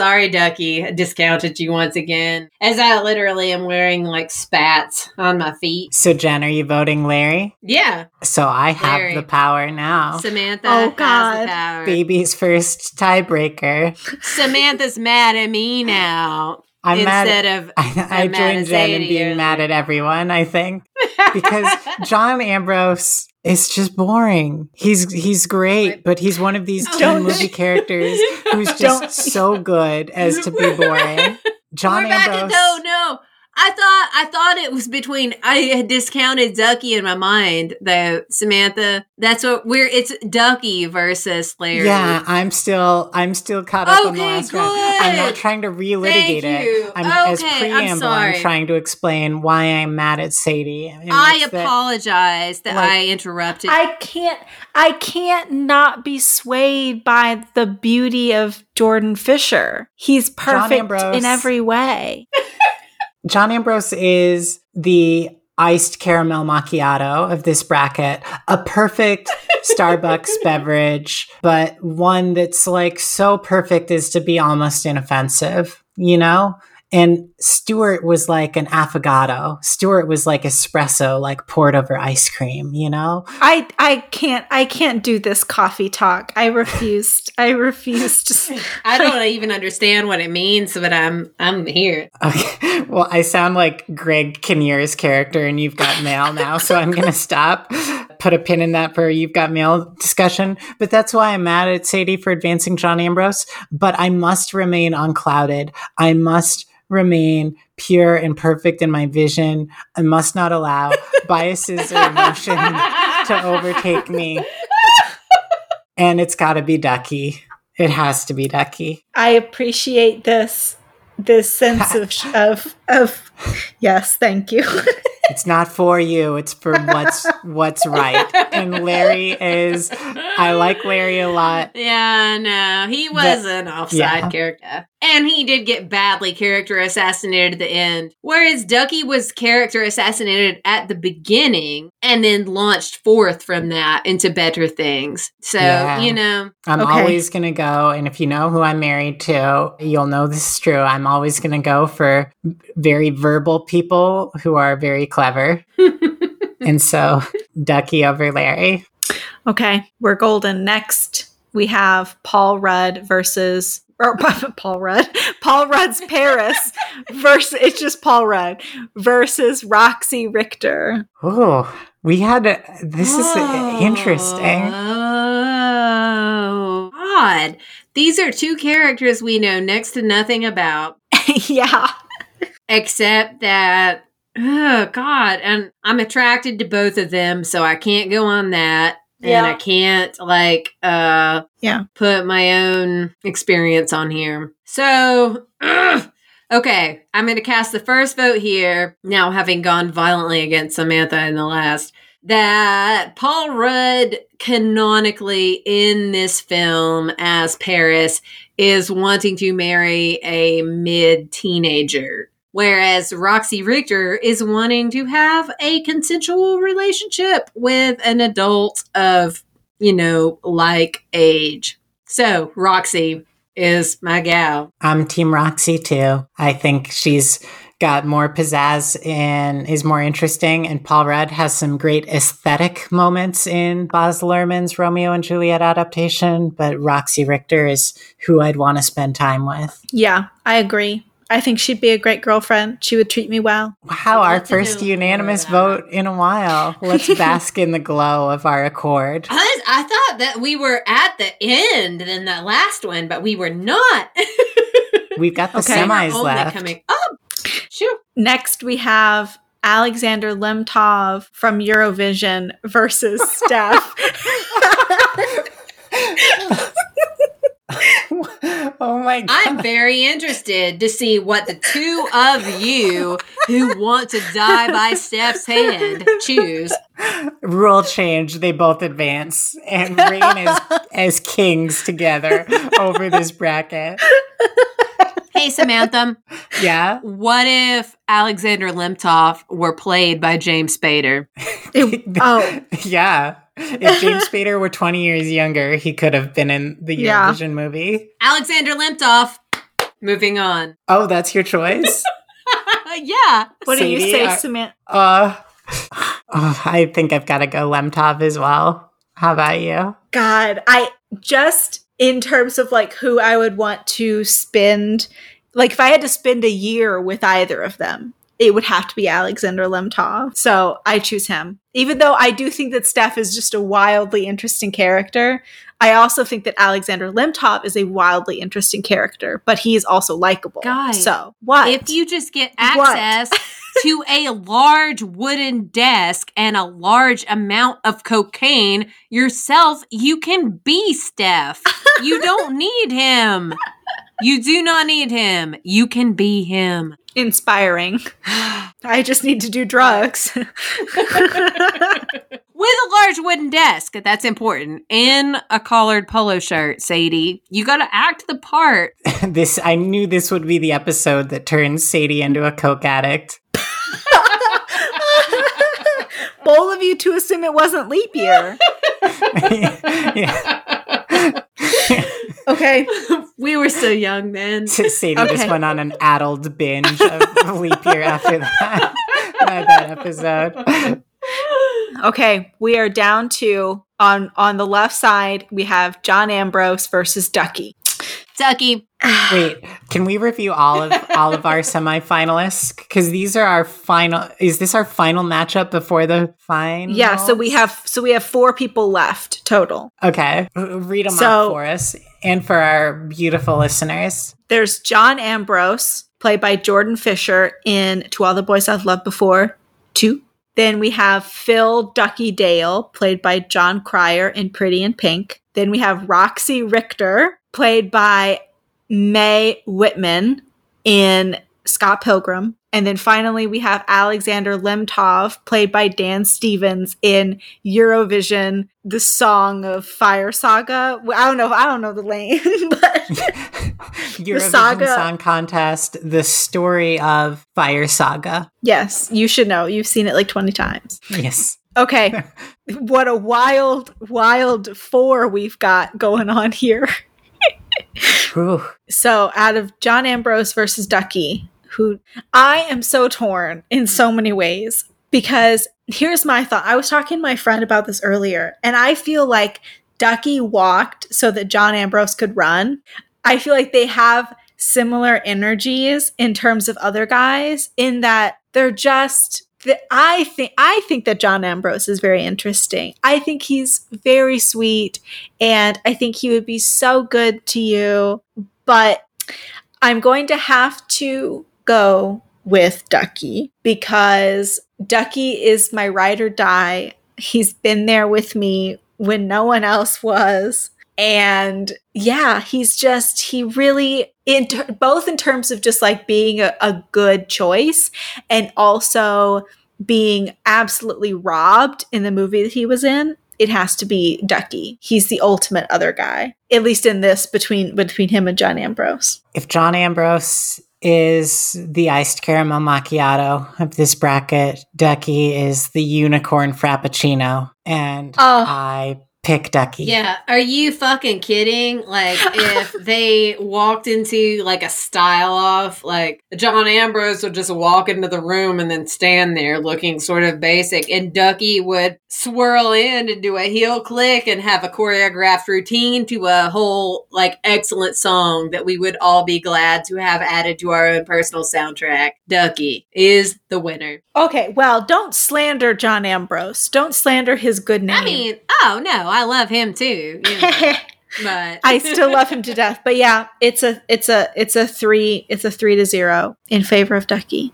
Sorry, Ducky. I discounted you once again. As I literally am wearing like spats on my feet. So, Jen, are you voting Larry? Yeah. So I have Larry. the power now. Samantha Oh, has God. the power. Baby's first tiebreaker. Samantha's mad at me now. I'm mad. instead of I, I mad joined Jen in being mad at everyone, I think. Because John Ambrose is just boring. He's he's great, but he's one of these teen movie characters who's just so good as to be boring. John We're back oh, Ambrose. at no, no. I thought I thought it was between I had discounted Ducky in my mind though, Samantha. That's what we're it's Ducky versus Larry. Yeah, I'm still I'm still caught up on the Okay, last round. I'm not trying to relitigate Thank it. I'm as Okay, I'm preamble. I'm, trying to explain why I'm mad at Sadie. I it's that- apologize that like- I interrupted. I can't I can't not be swayed by the beauty of Jordan Fisher. He's perfect in every way. John Ambrose is the iced caramel macchiato of this bracket, a perfect Starbucks beverage, but one that's like so perfect as to be almost inoffensive, you know? And Stuart was like an affogato. Stuart was like espresso, like poured over ice cream, you know? I I can't I can't do this coffee talk. I refused. I refused. I don't even understand what it means, but I'm I'm here. Okay. Well, I sound like Greg Kinnear's character, and you've got mail now, so I'm going to stop. Put a pin in that for you've got mail discussion. But that's why I'm mad at Sadie for advancing John Ambrose. But I must remain unclouded. I must remain pure and perfect in my vision. I must not allow biases or emotion to overtake me. And it's got to be Ducky. It has to be Ducky. I appreciate this this sense of of of yes, thank you. It's not for you. It's for what's what's right. And Larry is, I like Larry a lot. Yeah, no, he was The- an offside yeah. character. And he did get badly character assassinated at the end. Whereas Ducky was character assassinated at the beginning and then launched forth from that into better things. So, Yeah. you know, I'm Okay. always going to go. And if you know who I'm married to, you'll know this is true. I'm always going to go for very verbal people who are very clever. and so, Ducky over Larry. Okay, we're golden. Next, we have Paul Rudd versus or Paul Rudd, Paul Rudd's Paris versus it's just Paul Rudd versus Roxy Richter. Oh, we had a, this is Oh. interesting. Oh, odd. These are two characters we know next to nothing about. yeah, except that oh god and i'm attracted to both of them so i can't go on that and Yeah. i can't like uh Yeah. put my own experience on here so ugh. okay i'm gonna cast the first vote here now having gone violently against samantha in the last that Paul Rudd canonically in this film as Paris is wanting to marry a mid teenager, whereas Roxy Richter is wanting to have a consensual relationship with an adult of, you know, like age. So, Roxy is my gal. I'm Team Roxy too. I think she's got more pizzazz and is more interesting. And Paul Rudd has some great aesthetic moments in Baz Luhrmann's Romeo and Juliet adaptation. But Roxy Richter is who I'd want to spend time with. yeah, I agree. I think she'd be a great girlfriend. She would treat me well. Wow, our first unanimous vote in a while. Let's bask in the glow of our accord. I, I thought that we were at the end in the last one, but we were not. We've got the Okay. semis left. coming up. Sure. Next, we have Alexander Lemtov from Eurovision versus Steff. oh my god. I'm very interested to see what the two of you who want to die by Steff's hand choose. Rule change. They both advance and reign as, as kings together over this bracket. Hey, Samantha, Yeah. what if Alexander Lemtov were played by James Spader? oh, Yeah. If James Spader were 20 years younger, he could have been in the Yeah. Eurovision movie. Alexander Lemtov, moving on. Oh, that's your choice? yeah. what do you say, I- Samantha? uh, oh, I think I've got to go Lemtov as well. How about you? God, I just in terms of like who I would want to spend, like if I had to spend a year with either of them, it would have to be Alexander Lemtov. So I choose him. Even though I do think that Steff is just a wildly interesting character, I also think that Alexander Lemtov is a wildly interesting character, but he is also likable. Guys, so what? If you just get access to a large wooden desk and a large amount of cocaine yourself, you can be Steff. You don't need him. You do not need him. You can be him. inspiring. I just need to do drugs. With a large wooden desk, that's important. In a collared polo shirt, Sadie. You got to act the part. This I knew this would be the episode that turns Sadie into a coke addict. Bold of you to assume it wasn't leap year. yeah. Okay. we were so young then. Sadie just went on an addled binge of leap year after that, that episode. Okay, we are down to on on the left side we have John Ambrose versus Ducky. Ducky. Wait, can we review all of all of our semifinalists? Because these are our final. Is this our final matchup before the final? Yeah, so we have so we have four people left total. Okay, read them So- up for us and for our beautiful listeners. There's John Ambrose, played by Jordan Fisher in To All the Boys I've Loved Before, two. Then we have Phil Ducky Dale, played by Jon Cryer in Pretty in Pink. Then we have Roxy Richter, played by Mae Whitman in Scott Pilgrim. And then finally, we have Alexander Lemtov, played by Dan Stevens in Eurovision, the song of Fire Saga. I don't know. I don't know the lane, but Eurovision saga. Song Contest, the story of Fire Saga. Yes, you should know. You've seen it like 20 times. Yes. Okay. what a wild, wild four we've got going on here. so, out of John Ambrose versus Ducky, who I am so torn in so many ways because here's my thought. I was talking to my friend about this earlier, and I feel like Ducky walked so that John Ambrose could run. I feel like they have similar energies in terms of other guys in that they're just I think I think that John Ambrose is very interesting. I think he's very sweet and I think he would be so good to you, but I'm going to have to go with Ducky because Ducky is my ride or die. He's been there with me when no one else was. And yeah, he's just, he really, in ter- both in terms of just like being a, a good choice and also being absolutely robbed in the movie that he was in it has to be Ducky. He's the ultimate other guy, at least in this between between him and John Ambrose. If John Ambrose is the iced caramel macchiato of this bracket, Ducky is the unicorn frappuccino, and oh. I pick Ducky. Yeah. Are you fucking kidding? Like, if they walked into like a style off, like John Ambrose would just walk into the room and then stand there looking sort of basic, and Ducky would swirl in and do a heel click and have a choreographed routine to a whole like excellent song that we would all be glad to have added to our own personal soundtrack. Ducky is the winner. Okay, well, don't slander John Ambrose. Don't slander his good name. I mean, oh no, I love him too. You know. but I still love him to death. But yeah, it's a it's a it's a three it's a three to zero in favor of Ducky.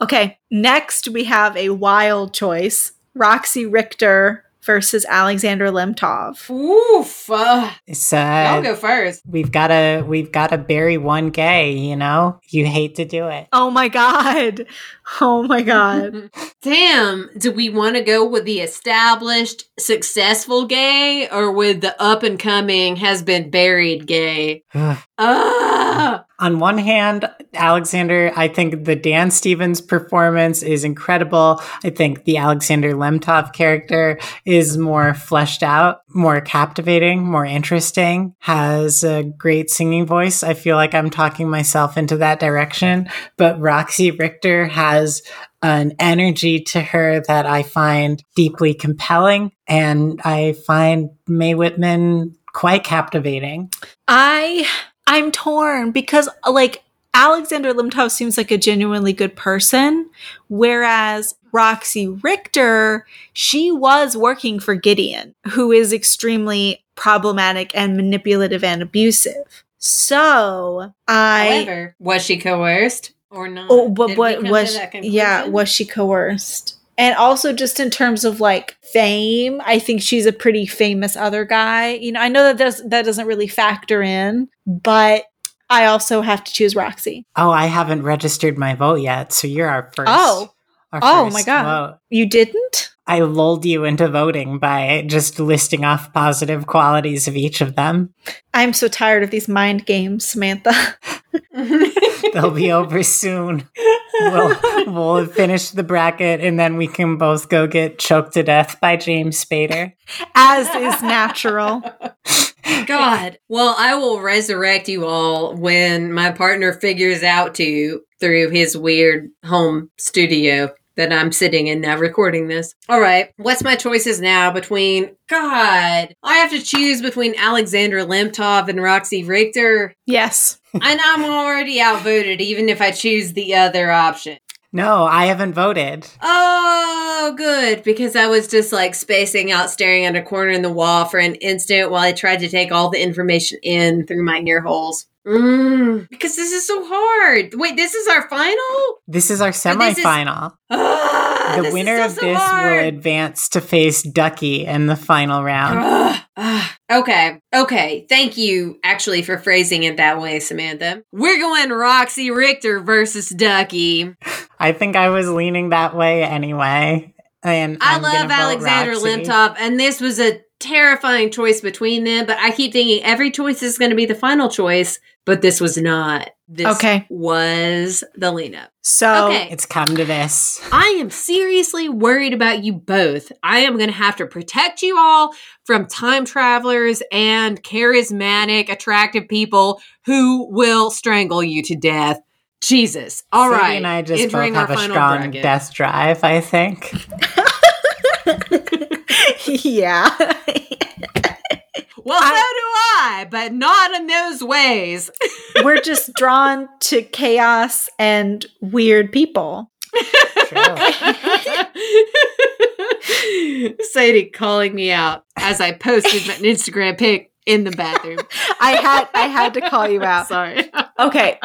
Okay, next we have a wild choice. Roxy Richter versus Alexander Lemtov. Oof. Uh, so I'll go first. We've got to we've got to bury one gay, you know? You hate to do it. Oh my god. Oh my god. Damn, do we want to go with the established successful gay or with the up and coming has been buried gay? Ah. On one hand, Alexander, I think the Dan Stevens performance is incredible. I think the Alexander Lemtov character is more fleshed out, more captivating, more interesting, has a great singing voice. I feel like I'm talking myself into that direction. But Roxy Richter has an energy to her that I find deeply compelling. And I find Mae Whitman quite captivating. I I'm torn because like Alexander Lemtov seems like a genuinely good person, whereas Roxy Richter, she was working for Gideon, who is extremely problematic and manipulative and abusive. So I However, was she coerced or not? Oh, but what was yeah, was she coerced? And also just in terms of like fame, I think she's a pretty famous other guy. You know, I know that does that doesn't really factor in, but I also have to choose Roxy. Oh, I haven't registered my vote yet, so you're our first. Oh, oh my god, vote. you didn't? I lulled you into voting by just listing off positive qualities of each of them. I'm so tired of these mind games, Samantha. They'll be over soon. We'll, we'll finish the bracket and then we can both go get choked to death by James Spader. As is natural. God. Well, I will resurrect you all when my partner figures out to through his weird home studio that I'm sitting in now recording this. All right. What's my choices now between God? I have to choose between Alexander Lemtov and Roxy Richter. Yes. and I'm already outvoted even if I choose the other option. No, I haven't voted. Oh, good. Because I was just like spacing out, staring at a corner in the wall for an instant while I tried to take all the information in through my ear holes. Mm, because this is so hard. Wait, this is our final? This is our semi-final. Is, uh, Ah, the winner of so this hard. will advance to face Ducky in the final round. Ugh. Ugh. okay, okay. Thank you, actually, for phrasing it that way, Samantha. We're going Roxy Richter versus Ducky. I think I was leaning that way anyway. And I I'm love Alexander. Lemtov, and this was a terrifying choice between them. But I keep thinking every choice is going to be the final choice, but this was not. This Okay. was the lean up. So Okay. It's come to this. I am seriously worried about you both. I am going to have to protect you all from time travelers and charismatic, attractive people who will strangle you to death. Jesus. All Sadie right. and I just both have a strong bracket. death drive, I think. yeah. Well, so do I, but not in those ways. We're just drawn to chaos and weird people. Sadie calling me out as I posted an Instagram pic in the bathroom. I had I had to call you out. Sorry. Okay.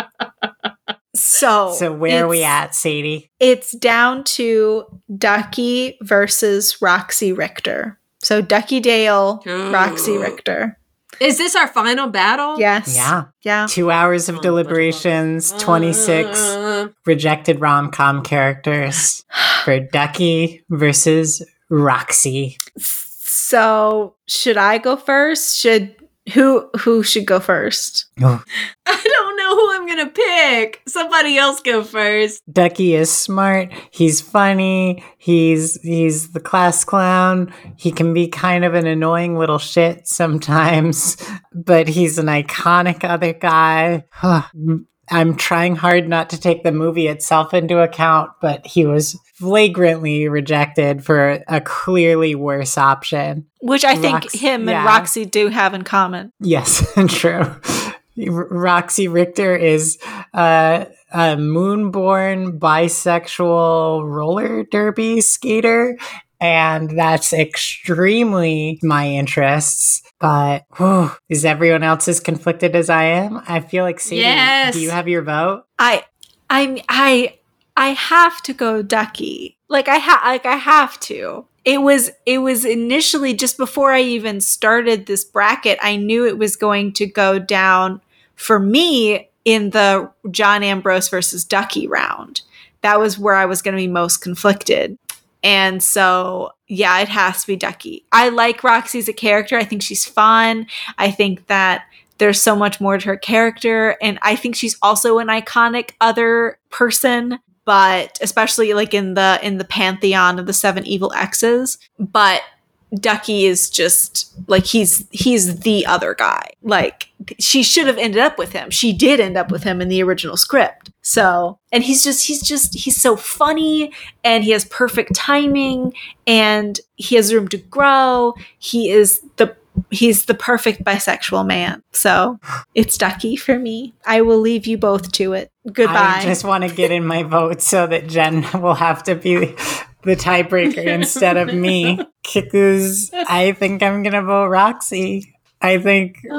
So So where are we at, Sadie? It's down to Ducky versus Roxy Richter. So Ducky Dale, Roxy Richter. Is this our final battle? Yes. Yeah. Yeah. Two hours of deliberations, 26 Uh, rejected rom com characters for Ducky versus Roxy. So should I go first? Should who who should go first? Oh, I don't know who I'm gonna pick. Somebody else go first. Ducky is smart. He's funny. He's he's the class clown. He can be kind of an annoying little shit sometimes, but he's an iconic other guy. I'm trying hard not to take the movie itself into account, but he was flagrantly rejected for a clearly worse option. Which I think Rox- him yeah. and Roxy do have in common. Yes, and true. Roxy Richter is uh, a moonborn bisexual roller derby skater, and that's extremely my interests. But whew, is everyone else as conflicted as I am? I feel like Sadie, Yes. do you have your vote? I I I I have to go Ducky. Like I ha like I have to. It was it was initially just before I even started this bracket, I knew it was going to go down for me in the John Ambrose versus Ducky round. That was where I was going to be most conflicted. And so, yeah, it has to be Ducky. I like Roxy as a character. I think she's fun. I think that there's so much more to her character and i think she's also an iconic other person but especially like in the in the pantheon of the seven evil exes but ducky is just like he's he's the other guy like she should have ended up with him she did end up with him in the original script so and he's just he's just he's so funny and he has perfect timing and he has room to grow he is the he's the perfect bisexual man. So it's Ducky for me. I will leave you both to it. Goodbye. I just want to get in my vote so that Jen will have to be the tiebreaker instead of me. Because I think I'm going to vote Roxy. I think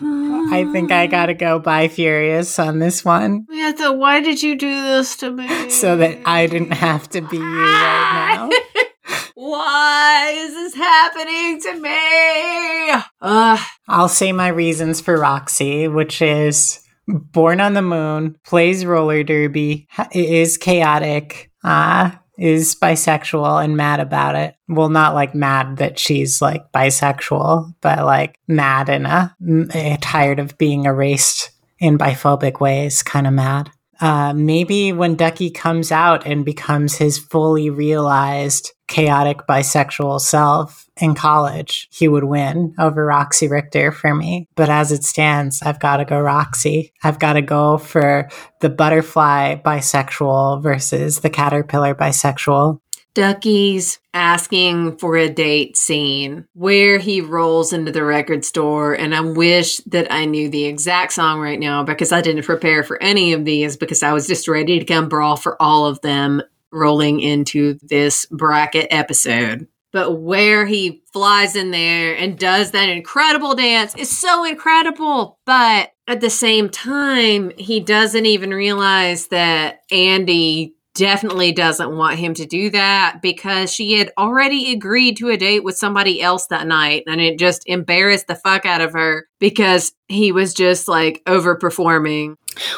I think I gotta go bi-furious on this one Yeah, so why did you do this to me? so that I didn't have to be you right now. Why is this happening to me? Ugh. I'll say my reasons for Roxy, which is born on the moon, plays roller derby, is chaotic, uh, is bisexual and mad about it. Well, not like mad that she's like bisexual, but like mad in a, eh, tired of being erased in biphobic ways, kind of mad. Uh, maybe when Ducky comes out and becomes his fully realized chaotic bisexual self in college, he would win over Roxy Richter for me. But as it stands, I've got to go Roxy. I've got to go for the butterfly bisexual versus the caterpillar bisexual. Ducky's asking for a date scene where he rolls into the record store. And I wish that I knew the exact song right now because I didn't prepare for any of these because I was just ready to come brawl for all of them rolling into this bracket episode. But where he flies in there and does that incredible dance is so incredible. But at the same time, he doesn't even realize that Andy definitely doesn't want him to do that because she had already agreed to a date with somebody else that night and it just embarrassed the fuck out of her because he was just like overperforming.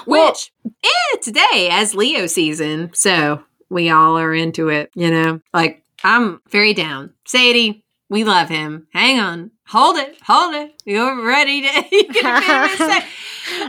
Well- Which eh, today as Leo season, so we all are into it, you know. Like I'm very down. Sadie, we love him. Hang on. Hold it. Hold it. You're ready to you gonna be able to say-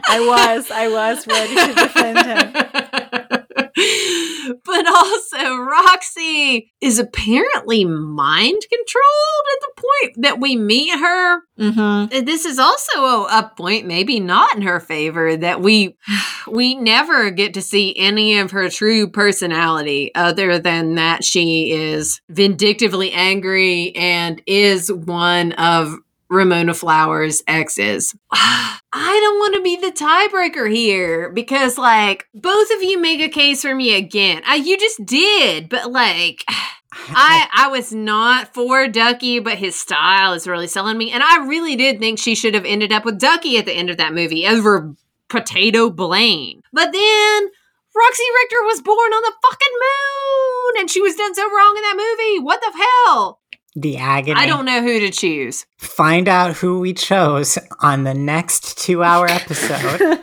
I was, I was ready to defend him. but also, Roxy is apparently mind controlled at the point that we meet her. Mm-hmm. This is also a, a point, maybe not in her favor, that we we never get to see any of her true personality, other than that she is vindictively angry and is one of Ramona Flowers' exes. I don't want to be the tiebreaker here because, like, both of you make a case for me again. I, you just did, but like, I I was not for Ducky, but his style is really selling me, and I really did think she should have ended up with Ducky at the end of that movie over Potato Blaine. But then Roxy Richter was born on the fucking moon, and she was done so wrong in that movie. What the hell? The agony. I don't know who to choose. Find out who we chose on the next two hour episode.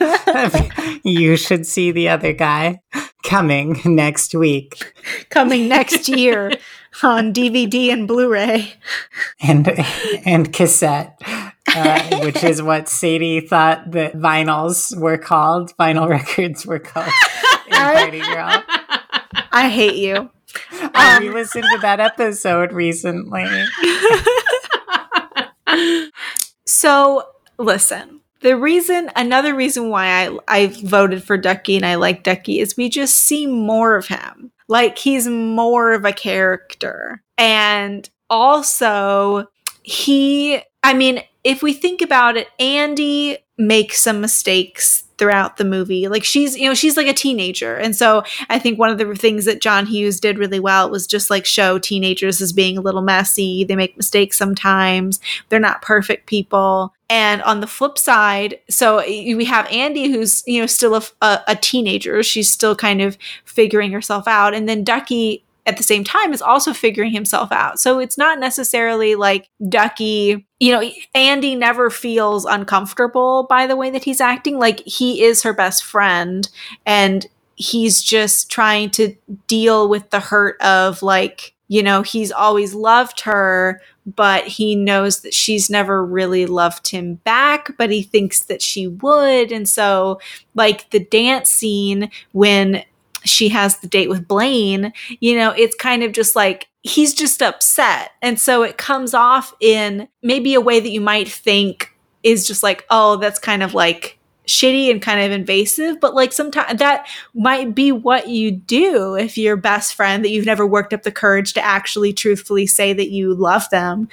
you should see the other guy coming next week. Coming next year on DVD and Blu-ray. and and cassette, uh, which is what Sadie thought that vinyls were called. Vinyl records were called. in Party Girl. I hate you. I um, re-listened to that episode recently. So, listen. The reason, another reason why I I voted for Ducky and I like Ducky is we just see more of him. Like he's more of a character. And also he I mean, if we think about it, Andy makes some mistakes throughout the movie. Like she's, you know, she's like a teenager. And so I think one of the things that John Hughes did really well was just like show teenagers as being a little messy. They make mistakes sometimes. They're not perfect people. And on the flip side, so we have Andy, who's you know still a, a, teenager. She's still kind of figuring herself out, and then Ducky at the same time is also figuring himself out. So it's not necessarily like Ducky, you know, Andy never feels uncomfortable by the way that he's acting. Like he is her best friend and he's just trying to deal with the hurt of like, you know, he's always loved her, but he knows that she's never really loved him back, but he thinks that she would. And so, like, the dance scene when she has the date with Blaine, you know, it's kind of just like he's just upset. And so it comes off in maybe a way that you might think is just like, oh, that's kind of like shitty and kind of invasive, but like sometimes that might be what you do if your best friend that you've never worked up the courage to actually truthfully say that you love them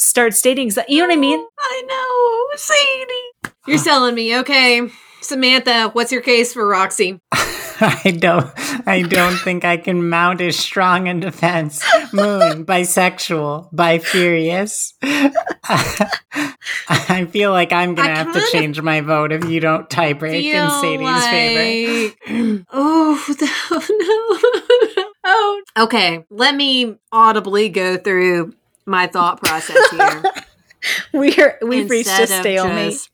start stating that you know what I mean? I know, Sadie. You're selling me, okay. Samantha, what's your case for Roxy? I don't I don't think I can mount as strong a defense. Moon, bisexual, bi-furious. I feel like I'm gonna I have to change my vote if you don't tiebreak in Sadie's favor. like- oh, no. oh, okay. Let me audibly go through my thought process here. We're we've reached a stalemate. just-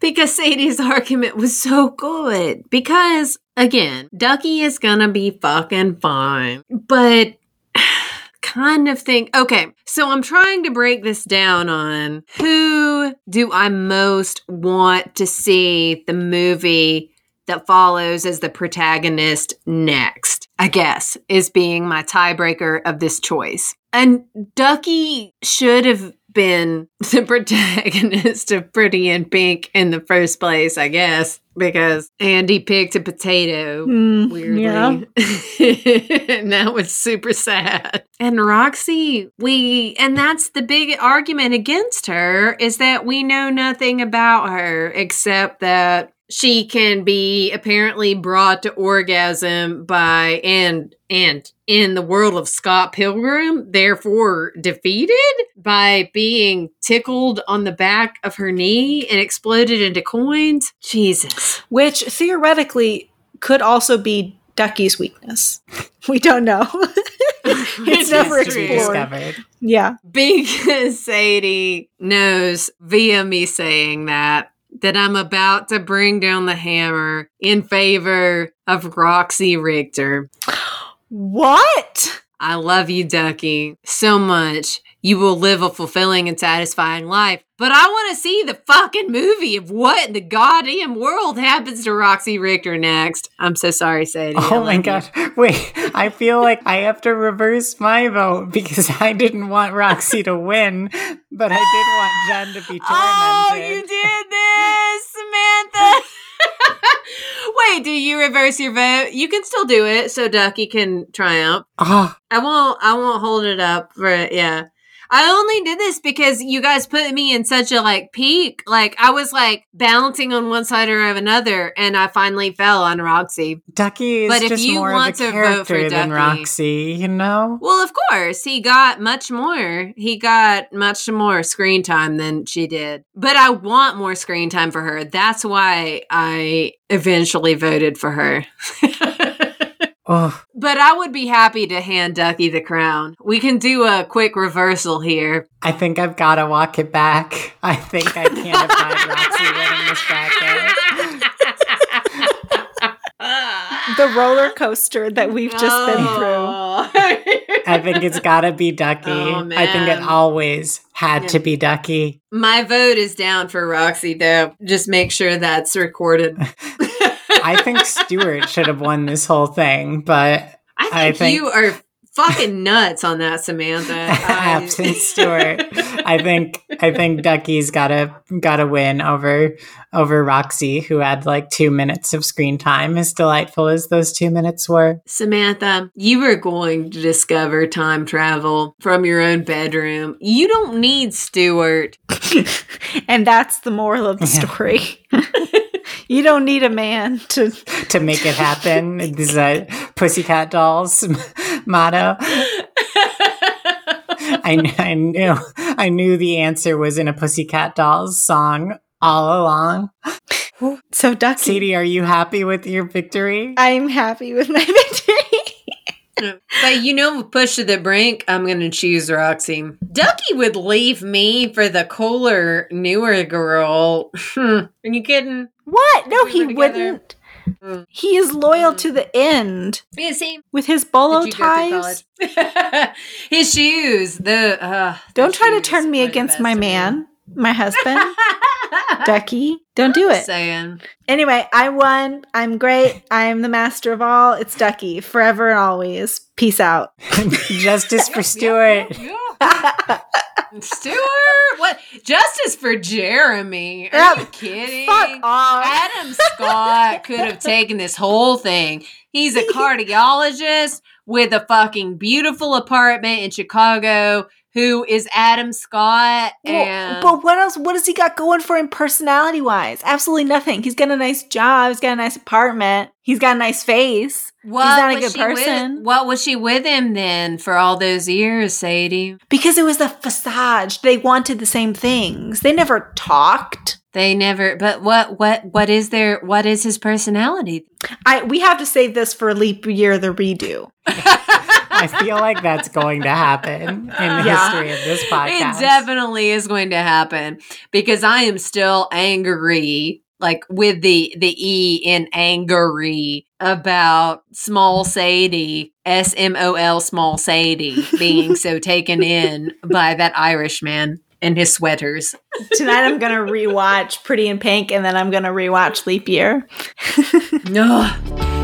because Sadie's argument was so good. Because again, Ducky is gonna be fucking fine, but kind of think okay so i'm trying to break this down on who do i most want to see the movie that follows as the protagonist next i guess is being my tiebreaker of this choice and ducky should have been the protagonist of Pretty in Pink in the first place, I guess, because Andy picked a potato Hmm, weirdly. yeah. and that was super sad. And Roxy, we, and that's the big argument against her is that we know nothing about her except that she can be apparently brought to orgasm by and and in the world of Scott Pilgrim, therefore defeated by being tickled on the back of her knee and exploded into coins. Jesus. Which theoretically could also be Ducky's weakness. We don't know. it's never True. explored. discovered. Yeah. Because Sadie knows via me saying that that I'm about to bring down the hammer in favor of Roxy Richter. What? I love you, Ducky, so much. You will live a fulfilling and satisfying life. But I want to see the fucking movie of what in the goddamn world happens to Roxy Richter next. I'm so sorry, Sadie. Oh my gosh. Wait, I feel like I have to reverse my vote because I didn't want Roxy to win, but I did want Jen to be oh, tormented. Oh, you did this, Samantha. Wait, do you reverse your vote? You can still do it, so Ducky can triumph. Oh, I won't. I won't hold it up for yeah. I only did this because you guys put me in such a like peak. Like I was like balancing on one side or another, and I finally fell on Roxy. Ducky is But if just you more want of a to vote for Ducky- Roxy, you know? Well, of course, he got much more. He got much more screen time than she did. But I want more screen time for her. That's why I eventually voted for her. Oh, but I would be happy to hand Ducky the crown. We can do a quick reversal here. I think I've got to walk it back. I think I can't abide Roxy winning this bracket. The roller coaster that we've just been through. through. I think it's got to be Ducky. Oh, I think it always had Yeah. to be Ducky. My vote is down for Roxy, though. Just make sure that's recorded. I think Stuart should have won this whole thing, but I think, I think- you are fucking nuts on that, Samantha. I- absent Stuart, I think I think Ducky's gotta gotta win over over Roxy, who had like two minutes of screen time, as delightful as those two minutes were. Samantha, you are going to discover time travel from your own bedroom. You don't need Stuart. and that's the moral of the Yeah. story. you don't need a man to To make it happen, this is a Pussycat Dolls motto. I, I knew I knew the answer was in a Pussycat Dolls song all along. So Ducky, Sadie, are you happy with your victory? I'm happy with my victory. but you know, push to the brink, I'm going to choose Roxy. Ducky would leave me for the cooler, newer girl. are you kidding? What? No, he wouldn't. Mm. He is loyal Mm. to the end he? with his bolo Did you go through ties. His shoes. The uh, Don't the try to turn me against my man, my husband, Ducky. Don't do it. Saying. Anyway, I won. I'm great. I'm the master of all. It's Ducky forever and always. Peace out. Justice for Stuart. Stuart, what justice for Jeremy? Are Yep. you kidding? Fuck off. Adam Scott could have taken this whole thing. He's a cardiologist with a fucking beautiful apartment in Chicago. Who is Adam Scott? Well, but what else? What has he got going for him personality wise? Absolutely nothing. He's got a nice job. He's got a nice apartment. He's got a nice face. what not a good she with- person. what was she with him then for all those years, Sadie? Because it was the facade. They wanted the same things. They never talked. They never. But what? What? What is their? What is his personality? I we have to save this for leap year the redo. I feel like that's going to happen in the Yeah. history of this podcast. It definitely is going to happen because I am still angry, like with the the e in angry about small Sadie, S M O L small Sadie being so taken in by that Irishman and his sweaters. Tonight I'm gonna rewatch Pretty in Pink and then I'm gonna rewatch Leap Year. Ugh.